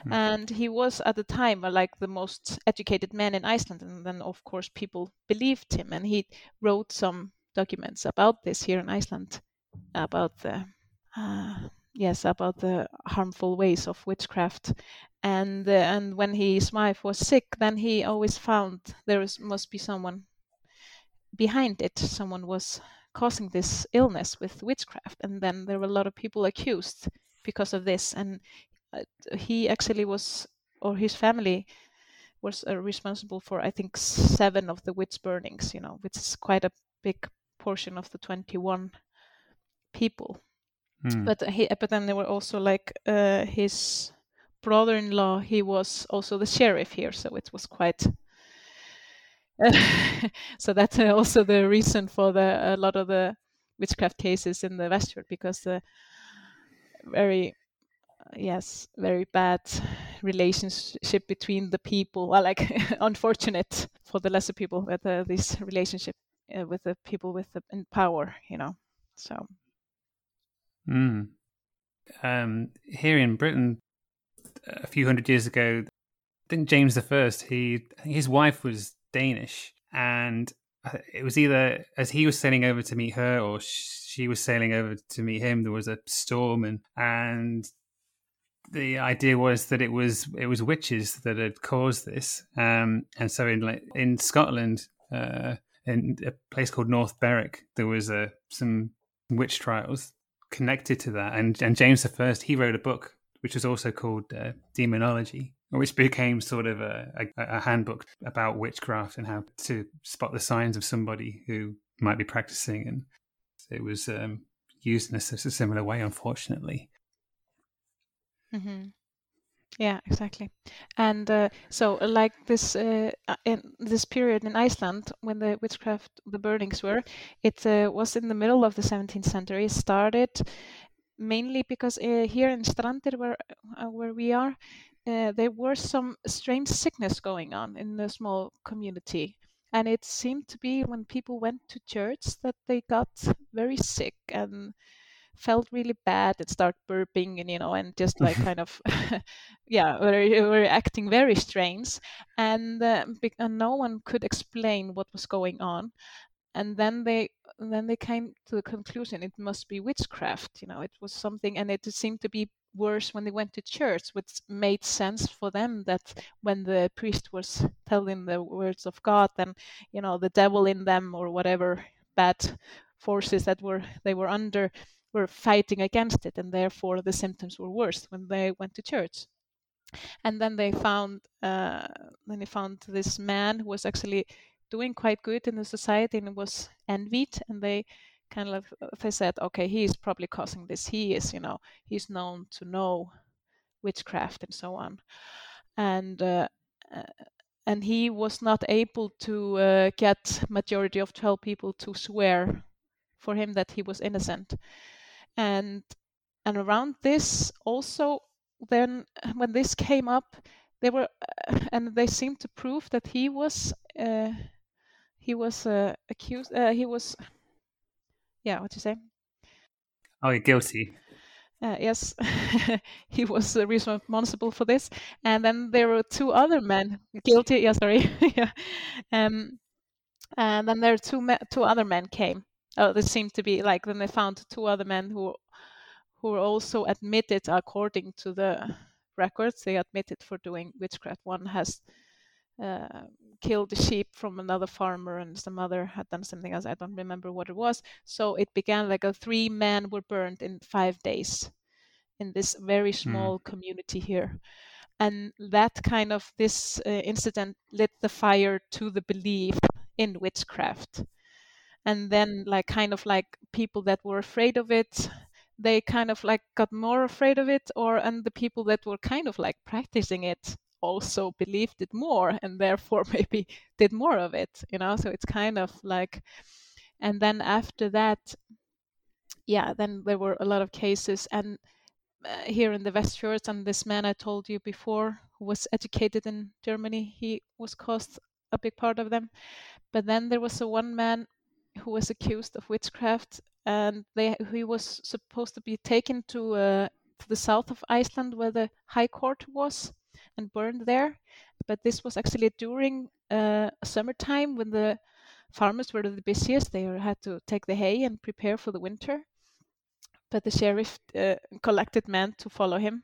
Mm. And he was at the time uh, like the most educated man in Iceland, and then of course people believed him, and he wrote some documents about this here in Iceland, about the uh, yes about the harmful ways of witchcraft, and uh, and when his wife was sick, then he always found there was, must be someone behind it. Someone was causing this illness with witchcraft, and then there were a lot of people accused because of this, and uh, he actually was or his family was uh, responsible for I think seven of the witch burnings, you know, which is quite a big portion of the 21 people. Mm. But he, but then there were also like uh, his brother-in-law. He was also the sheriff here, so it was quite. so that's uh, also the reason for the a lot of the witchcraft cases in the Westfjord because the very yes very bad relationship between the people well, like unfortunate for the lesser people with uh, this relationship uh, with the people with the, in power you know so mm. um, here in britain a few hundred years ago i think james first he his wife was danish and uh, it was either as he was sailing over to meet her or she was sailing over to meet him there was a storm and and the idea was that it was it was witches that had caused this, um, and so in in Scotland, uh, in a place called North Berwick, there was uh, some witch trials connected to that, and and James the First he wrote a book which was also called uh, Demonology, which became sort of a, a, a handbook about witchcraft and how to spot the signs of somebody who might be practicing, and it was um, used in a, a similar way, unfortunately. Mm-hmm. Yeah, exactly. And uh, so, uh, like this, uh, uh, in this period in Iceland, when the witchcraft, the burnings were, it uh, was in the middle of the 17th century. It started mainly because uh, here in Strandir, where where we are, there were some strange sickness going on in the small community, and it seemed to be when people went to church that they got very sick and felt really bad and start burping and you know and just like kind of yeah were, were acting very strange. And, uh, and no one could explain what was going on. And then they then they came to the conclusion it must be witchcraft you know it was something and it seemed to be worse when they went to church which made sense for them that when the priest was telling the words of god then you know the devil in them or whatever bad forces that were they were under were fighting against it, and therefore the symptoms were worse when they went to church. And then they found, uh, then they found this man who was actually doing quite good in the society and was envied, and they kind of they said, okay, he is probably causing this. He is, you know, he's known to know witchcraft and so on, and. Uh, uh, and he was not able to uh, get majority of 12 people to swear for him that he was innocent and and around this also then when this came up they were uh, and they seemed to prove that he was uh, he was uh, accused uh, he was yeah what you say? Oh guilty. Uh, yes. He was uh, responsible for this. And then there were two other men. Guilty yeah sorry. Yeah. Um and then there two me- two other men came oh, there seemed to be like then they found two other men who who were also admitted according to the records. They admitted for doing witchcraft. One has uh, killed a sheep from another farmer and some other had done something else. I don't remember what it was. So it began like a three men were burned in five days in this very hmm. small mm. community here. And that kind of this uh, incident lit the fire to the belief in witchcraft and then like kind of like people that were afraid of it they kind of like got more afraid of it or and the people that were kind of like practicing it also believed it more and therefore maybe did more of it you know? So it's kind of like and then after that yeah then there were a lot of cases and uh, here in the Westfjords and this man I told you before who was educated in Germany he was caused a big part of them. But then there was a one man who was accused of witchcraft, and they, he was supposed to be taken to, uh, to the south of Iceland where the High Court was and burned there. But this was actually during uh, summertime when the farmers were the busiest. They had to take the hay and prepare for the winter. But the sheriff uh, collected men to follow him,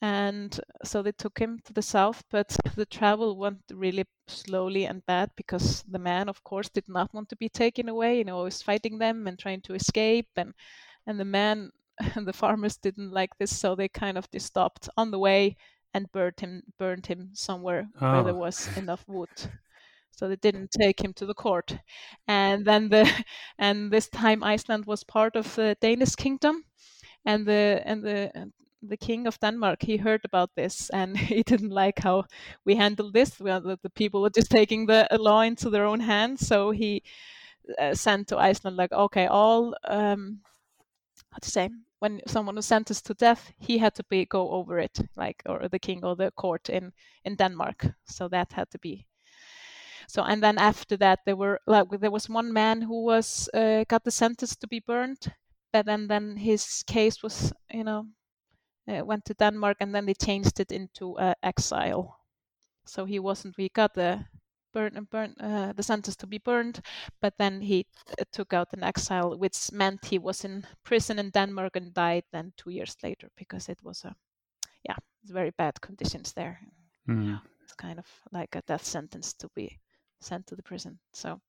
and so they took him to the south. But the travel went really slowly and bad because the man, of course, did not want to be taken away. You know, was fighting them and trying to escape, and and the man and the farmers didn't like this, so they kind of just stopped on the way and burned him burned him somewhere oh. where there oh. was enough wood so they didn't take him to the court and then the and this time iceland was part of the danish kingdom and the and the the king of denmark he heard about this and he didn't like how we handled this the, the people were just taking the law into their own hands so he uh, sent to iceland like okay all um how to say when someone was sentenced to death, he had to be go over it, like or the king or the court in in Denmark. So that had to be. So and then after that, there were like there was one man who was uh, got the sentence to be burned, but then then his case was you know uh, went to Denmark and then they changed it into uh, exile. So he wasn't. We got the burn, burn uh, the sentence to be burned, but then he uh, took out an exile, which meant he was in prison in Denmark and died then two years later because it was a, yeah, it's very bad conditions there. Mm. Yeah, it's kind of like a death sentence to be sent to the prison. So,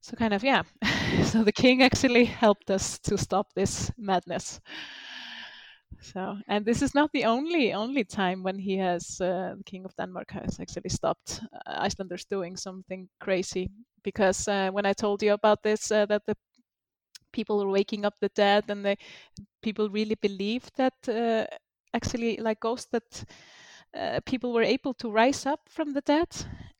so kind of yeah. so the king actually helped us to stop this madness. So, and this is not the only only time when he has uh, the king of Denmark has actually stopped uh, Icelanders doing something crazy. Because uh, when I told you about this, uh, that the people were waking up the dead, and the people really believed that uh, actually, like ghosts, that uh, people were able to rise up from the dead,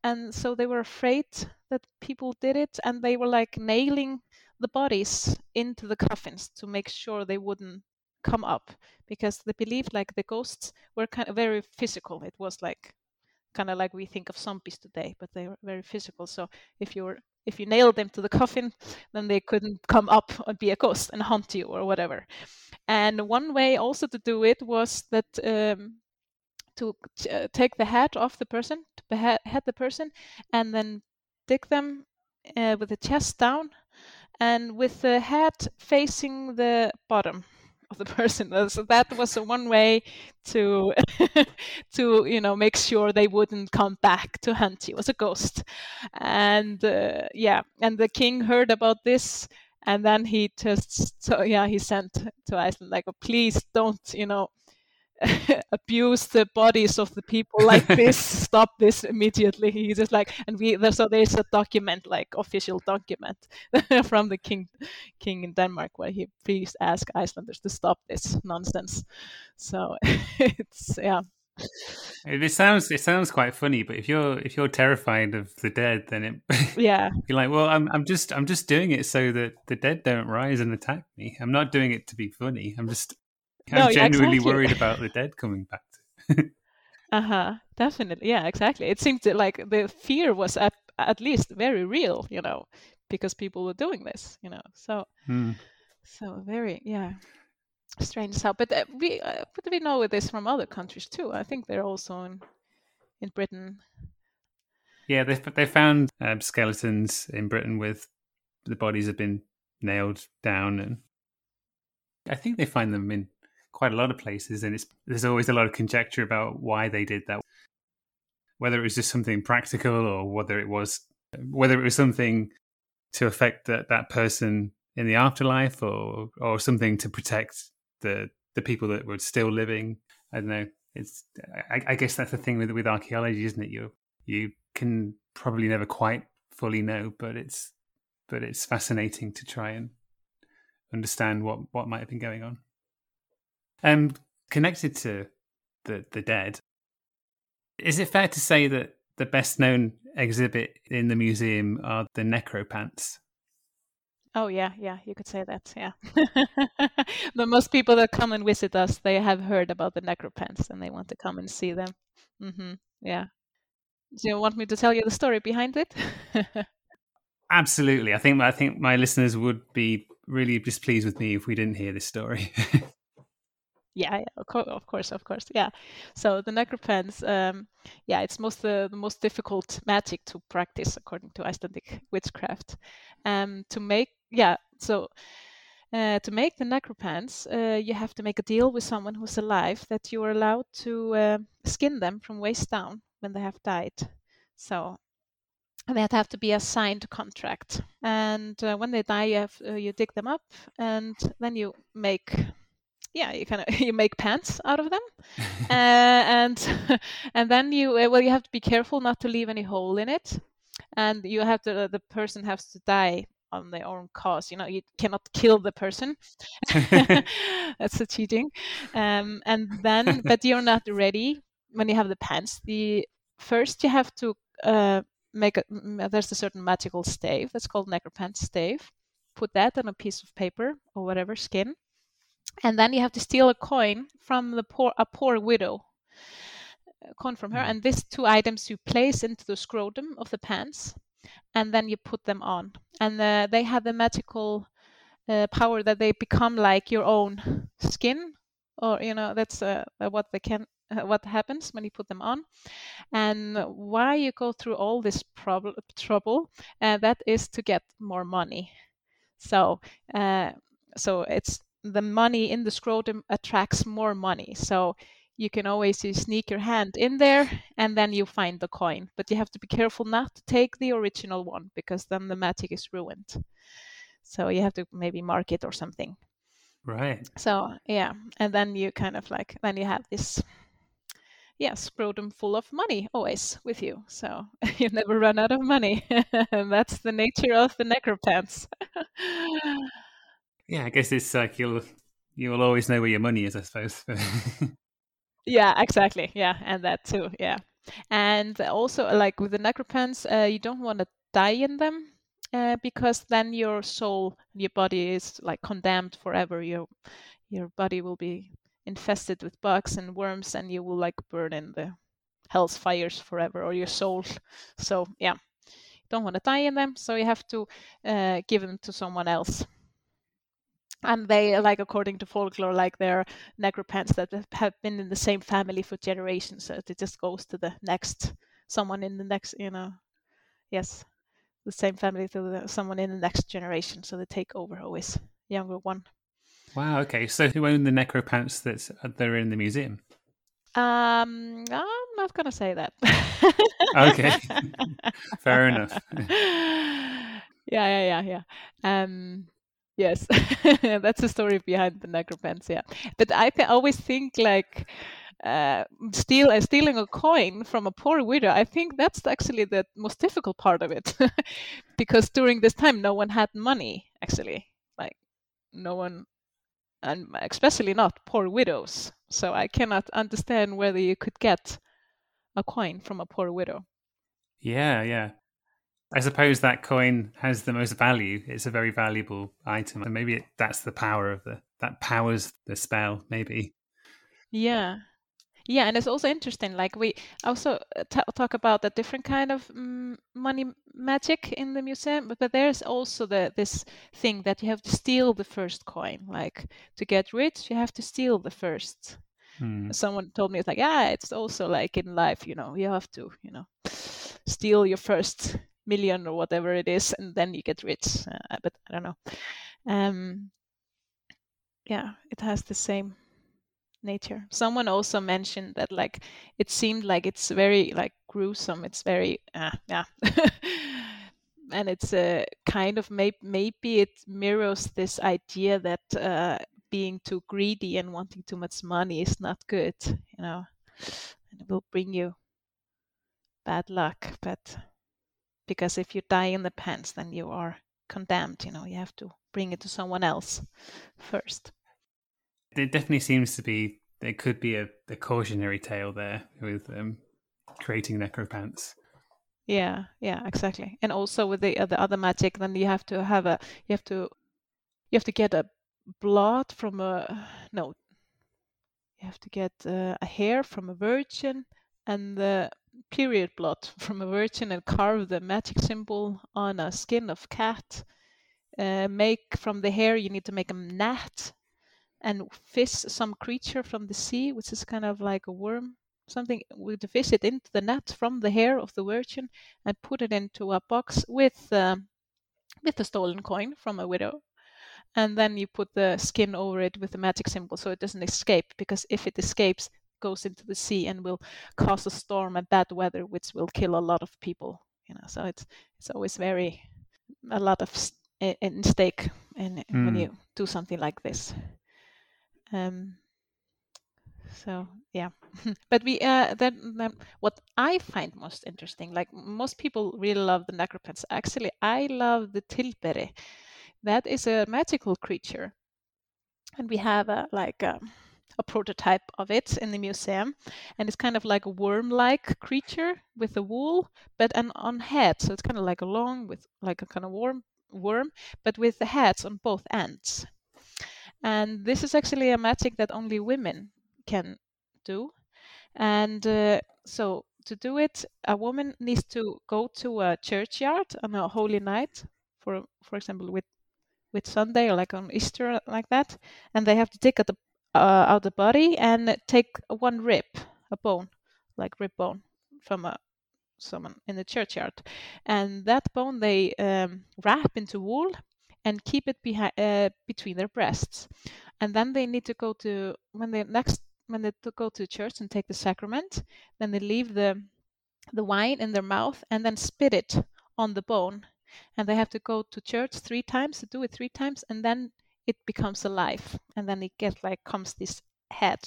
and so they were afraid that people did it, and they were like nailing the bodies into the coffins to make sure they wouldn't come up because they believed like the ghosts were kind of very physical. It was like kind of like we think of zombies today, but they were very physical. So if you were if you nailed them to the coffin, then they couldn't come up and be a ghost and haunt you or whatever. And one way also to do it was that um, to uh, take the head off the person, to behead the person, and then dig them uh, with the chest down and with the head facing the bottom of the person. So that was one way to to you know make sure they wouldn't come back to hunt you as a ghost. And uh, yeah, and the king heard about this, and then he just so yeah he sent to Iceland like, oh, please don't you know abuse the bodies of the people like this stop this immediately he's just like and we there, so there's a document like official document from the king king in denmark where he please ask icelanders to stop this nonsense so it's yeah it sounds it sounds quite funny, but if you're if you're terrified of the dead, then it yeah you're like, well, I'm I'm just I'm just doing it so that the dead don't rise and attack me. I'm not doing it to be funny. I'm just I'm no, genuinely exactly. worried about the dead coming back. uh huh. Definitely. Yeah. Exactly. It seemed like the fear was at at least very real. You know, because people were doing this. You know. So. Hmm. So very yeah. Strange how, but uh, we uh, but we know this from other countries too. I think they're also in in Britain. Yeah, they they found um, skeletons in Britain with the bodies have been nailed down, and I think they find them in quite a lot of places, and it's there's always a lot of conjecture about why they did that, whether it was just something practical or whether it was whether it was something to affect that that person in the afterlife or or something to protect the the people that were still living. I don't know. It's I, I guess that's the thing with with archaeology, isn't it? You you can probably never quite fully know, but it's but it's fascinating to try and understand what what might have been going on. Um, connected to the the dead, is it fair to say that the best known exhibit in the museum are the necropants? Oh yeah, yeah, you could say that. Yeah, but most people that come and visit us, they have heard about the necropants and they want to come and see them. Mm-hmm. Yeah. Do you want me to tell you the story behind it? Absolutely. I think I think my listeners would be really displeased with me if we didn't hear this story. Yeah, yeah, of course, of course, of course. Yeah. So the necropants, um, yeah, it's most the, the most difficult magic to practice according to Icelandic witchcraft. Um, to make, yeah, so uh, to make the necropants, uh, you have to make a deal with someone who's alive that you are allowed to uh, skin them from waist down when they have died. So that have to be a signed contract. And uh, when they die, you, have, uh, you dig them up, and then you make yeah you kind of you make pants out of them uh, and and then you well you have to be careful not to leave any hole in it and you have to the person has to die on their own cause. You know, you cannot kill the person. That's a cheating. Um, and then, but you're not ready when you have the pants. The first you have to uh, make a. There's a certain magical stave that's called necropant stave. Put that on a piece of paper or whatever skin, and then you have to steal a coin from the poor a poor widow coin from her, mm. and these two items you place into the scrotum of the pants and then you put them on. And uh, they have the magical uh, power that they become like your own skin or you know that's uh, what they can uh, what happens when you put them on. And why you go through all this prob- trouble uh, that is to get more money. So uh, so it's the money in the scrotum attracts more money so you can always sneak your hand in there and then you find the coin. But you have to be careful not to take the original one because then the magic is ruined. So you have to maybe mark it or something. Right. So yeah, and then you kind of like then you have this yeah scrotum full of money always with you so you never run out of money and that's the nature of the necropants yeah i guess it's like you'll you'll always know where your money is i suppose. Yeah exactly. Yeah and that too yeah. And also like with the necropants uh, you don't want to die in them uh, because then your soul your body is like condemned forever. Your your body will be infested with bugs and worms and you will like burn in the hell's fires forever or your soul. So yeah don't want to die in them so you have to uh, give them to someone else and they like according to folklore like they're necropants that have been in the same family for generations so it just goes to the next someone in the next you know yes the same family to the, someone in the next generation so they take over always younger one. Wow okay so who own the necropants that's uh, they're in the museum? Um i'm not gonna say that. Okay fair enough. Yeah yeah yeah yeah. Um Yes, that's the story behind the necropants. Yeah, but I always think like uh, steal uh, stealing a coin from a poor widow. I think that's actually the most difficult part of it, because during this time no one had money. Actually, like no one, and especially not poor widows. So I cannot understand whether you could get a coin from a poor widow. Yeah, yeah. I suppose that coin has the most value. It's a very valuable item, and maybe it, that's the power of the that powers the spell. Maybe. Yeah, yeah, and it's also interesting. Like we also uh, t- talk about the different kind of mm, money magic in the museum, but, but there's also the this thing that you have to steal the first coin. Like to get rich, you have to steal the first. Hmm. Someone told me it's like, yeah, it's also like in life, you know, you have to, you know, steal your first million or whatever it is, and then you get rich. Uh, but I don't know. Um, yeah, it has the same nature. Someone also mentioned that like it seemed like it's very like gruesome. It's very uh, yeah. and it's a uh, kind of maybe maybe it mirrors this idea that uh, being too greedy and wanting too much money is not good you know and it will bring you bad luck but because if you die in the pants then you are condemned you know you have to bring it to someone else first. It definitely seems to be there could be a, a cautionary tale there with um, creating necropants. Yeah yeah exactly. And also with the, uh, the other magic then you have to have a you have to you have to get a blood from a no. You have to get uh, a hair from a virgin and the period blood from a virgin and carve the magic symbol on a skin of cat. Uh, make from the hair, you need to make a net and fish some creature from the sea, which is kind of like a worm, something would fish it into the net from the hair of the virgin and put it into a box with um, with a stolen coin from a widow. And then you put the skin over it with the magic symbol so it doesn't escape because if it escapes, goes into the sea and will cause a storm and bad weather, which will kill a lot of people. You know, so it's it's always very a lot of in stake in, mm. when you do something like this. Um, so yeah, but we uh, then, then what I find most interesting, like most people really love the necropants. Actually, I love the tilberi. That is a magical creature, and we have a like. A, um, a prototype of it in the museum and it's kind of like a worm-like creature with a wool but an on head. So it's kind of like a long with like a kind of worm worm but with the heads on both ends. And this is actually a magic that only women can do. And uh, so to do it a woman needs to go to a churchyard on a holy night for for example with with Sunday or like on Easter like that and they have to dig at the uh, out the body and take one rib, a bone, like rib bone from a someone in the churchyard, and that bone they um, wrap into wool and keep it behind uh, between their breasts, and then they need to go to when they next when they go to church and take the sacrament, then they leave the the wine in their mouth and then spit it on the bone, and they have to go to church three times to do it three times, and then it becomes alive and then it gets like comes this head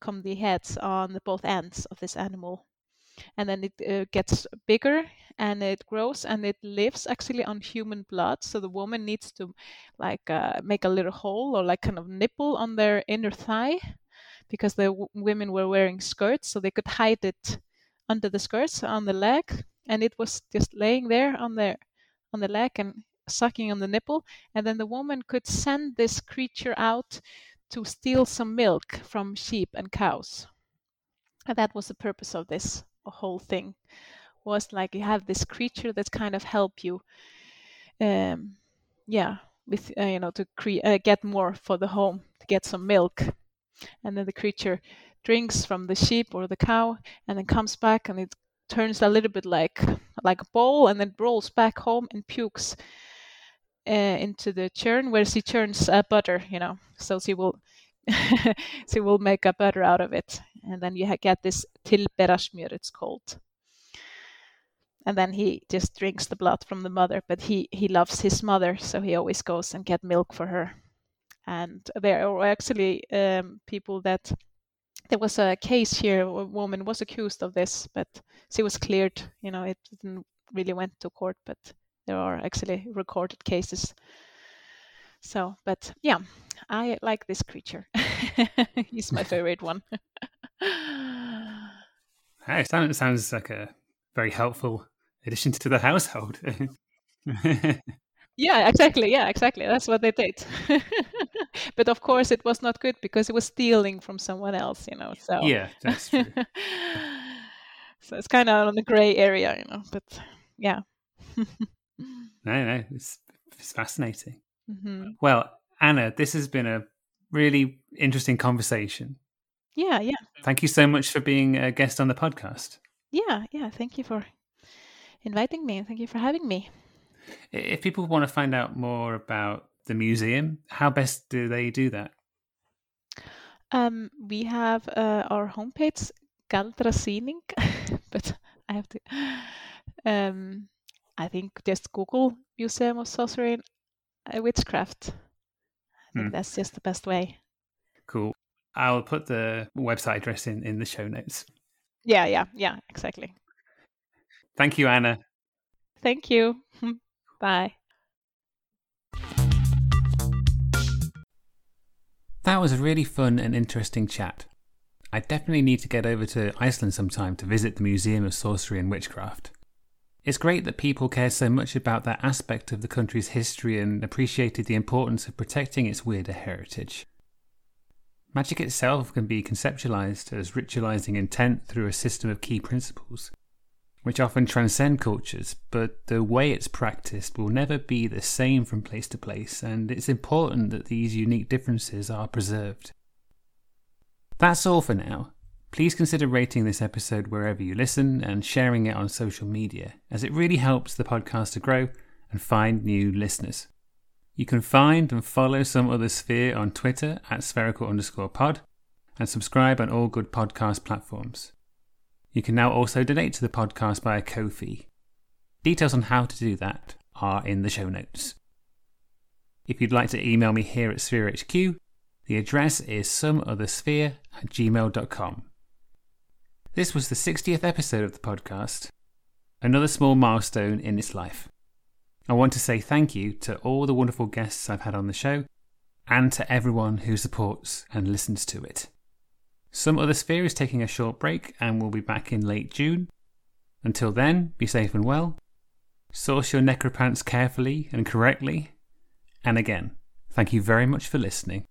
come the heads on the both ends of this animal. And then it uh, gets bigger and it grows and it lives actually on human blood. So the woman needs to like uh, make a little hole or like kind of nipple on their inner thigh because the w- women were wearing skirts so they could hide it under the skirts on the leg. And it was just laying there on their on the leg and sucking on the nipple, and then the woman could send this creature out to steal some milk from sheep and cows. And that was the purpose of this whole thing. Was like you have this creature that kind of help you, um, yeah, with uh, you know to uh, get more for the home to get some milk, and then the creature drinks from the sheep or the cow, and then comes back and it turns a little bit like like a bowl and then rolls back home and pukes into the churn where she churns uh, butter, you know, so she will she will make a butter out of it, and then you get this tilberasmjör, it's called. And then he just drinks the blood from the mother, but he he loves his mother, so he always goes and get milk for her. And there are actually um, people that there was a case here a woman was accused of this but she was cleared you know it didn't really went to court but there are actually recorded cases. So, but yeah, I like this creature. He's my favorite one. hey, sounds sounds like a very helpful addition to the household. yeah, exactly. Yeah, exactly. That's what they did. but of course, it was not good because it was stealing from someone else, you know. So yeah, that's true. so it's kind of on the gray area, you know. But yeah. No, no, it's, it's fascinating. Mm-hmm. Well, Anna, this has been a really interesting conversation. Yeah, yeah. Thank you so much for being a guest on the podcast. Yeah, yeah. Thank you for inviting me. Thank you for having me. If people want to find out more about the museum, how best do they do that? Um, we have uh, our homepage, Galdrasýning, but I have to. Um, I think just Google Museum of Sorcery and uh, Witchcraft. I think hmm. that's just the best way. Cool. I'll put the website address in, in the show notes. Yeah, yeah, yeah, exactly. Thank you, Anna. Thank you. Bye. That was a really fun and interesting chat. I definitely need to get over to Iceland sometime to visit the Museum of Sorcery and Witchcraft. It's great that people care so much about that aspect of the country's history and appreciated the importance of protecting its weirder heritage. Magic itself can be conceptualized as ritualizing intent through a system of key principles. which often transcend cultures, but the way it's practiced will never be the same from place to place, and it's important that these unique differences are preserved. That's all for now. Please consider rating this episode wherever you listen and sharing it on social media, as it really helps the podcast to grow and find new listeners. You can find and follow Some Other Sphere on Twitter at spherical underscore pod and subscribe on all good podcast platforms. You can now also donate to the podcast via Ko-fi. Details on how to do that are in the show notes. If you'd like to email me here at Sphere HQ, the address is someothersphere at gmail.com. This was the 60th episode of the podcast, another small milestone in its life. I want to say thank you to all the wonderful guests I've had on the show and to everyone who supports and listens to it. Some Other Sphere is taking a short break and will be back in late June. Until then, be safe and well. Source your necropants carefully and correctly. And again, thank you very much for listening.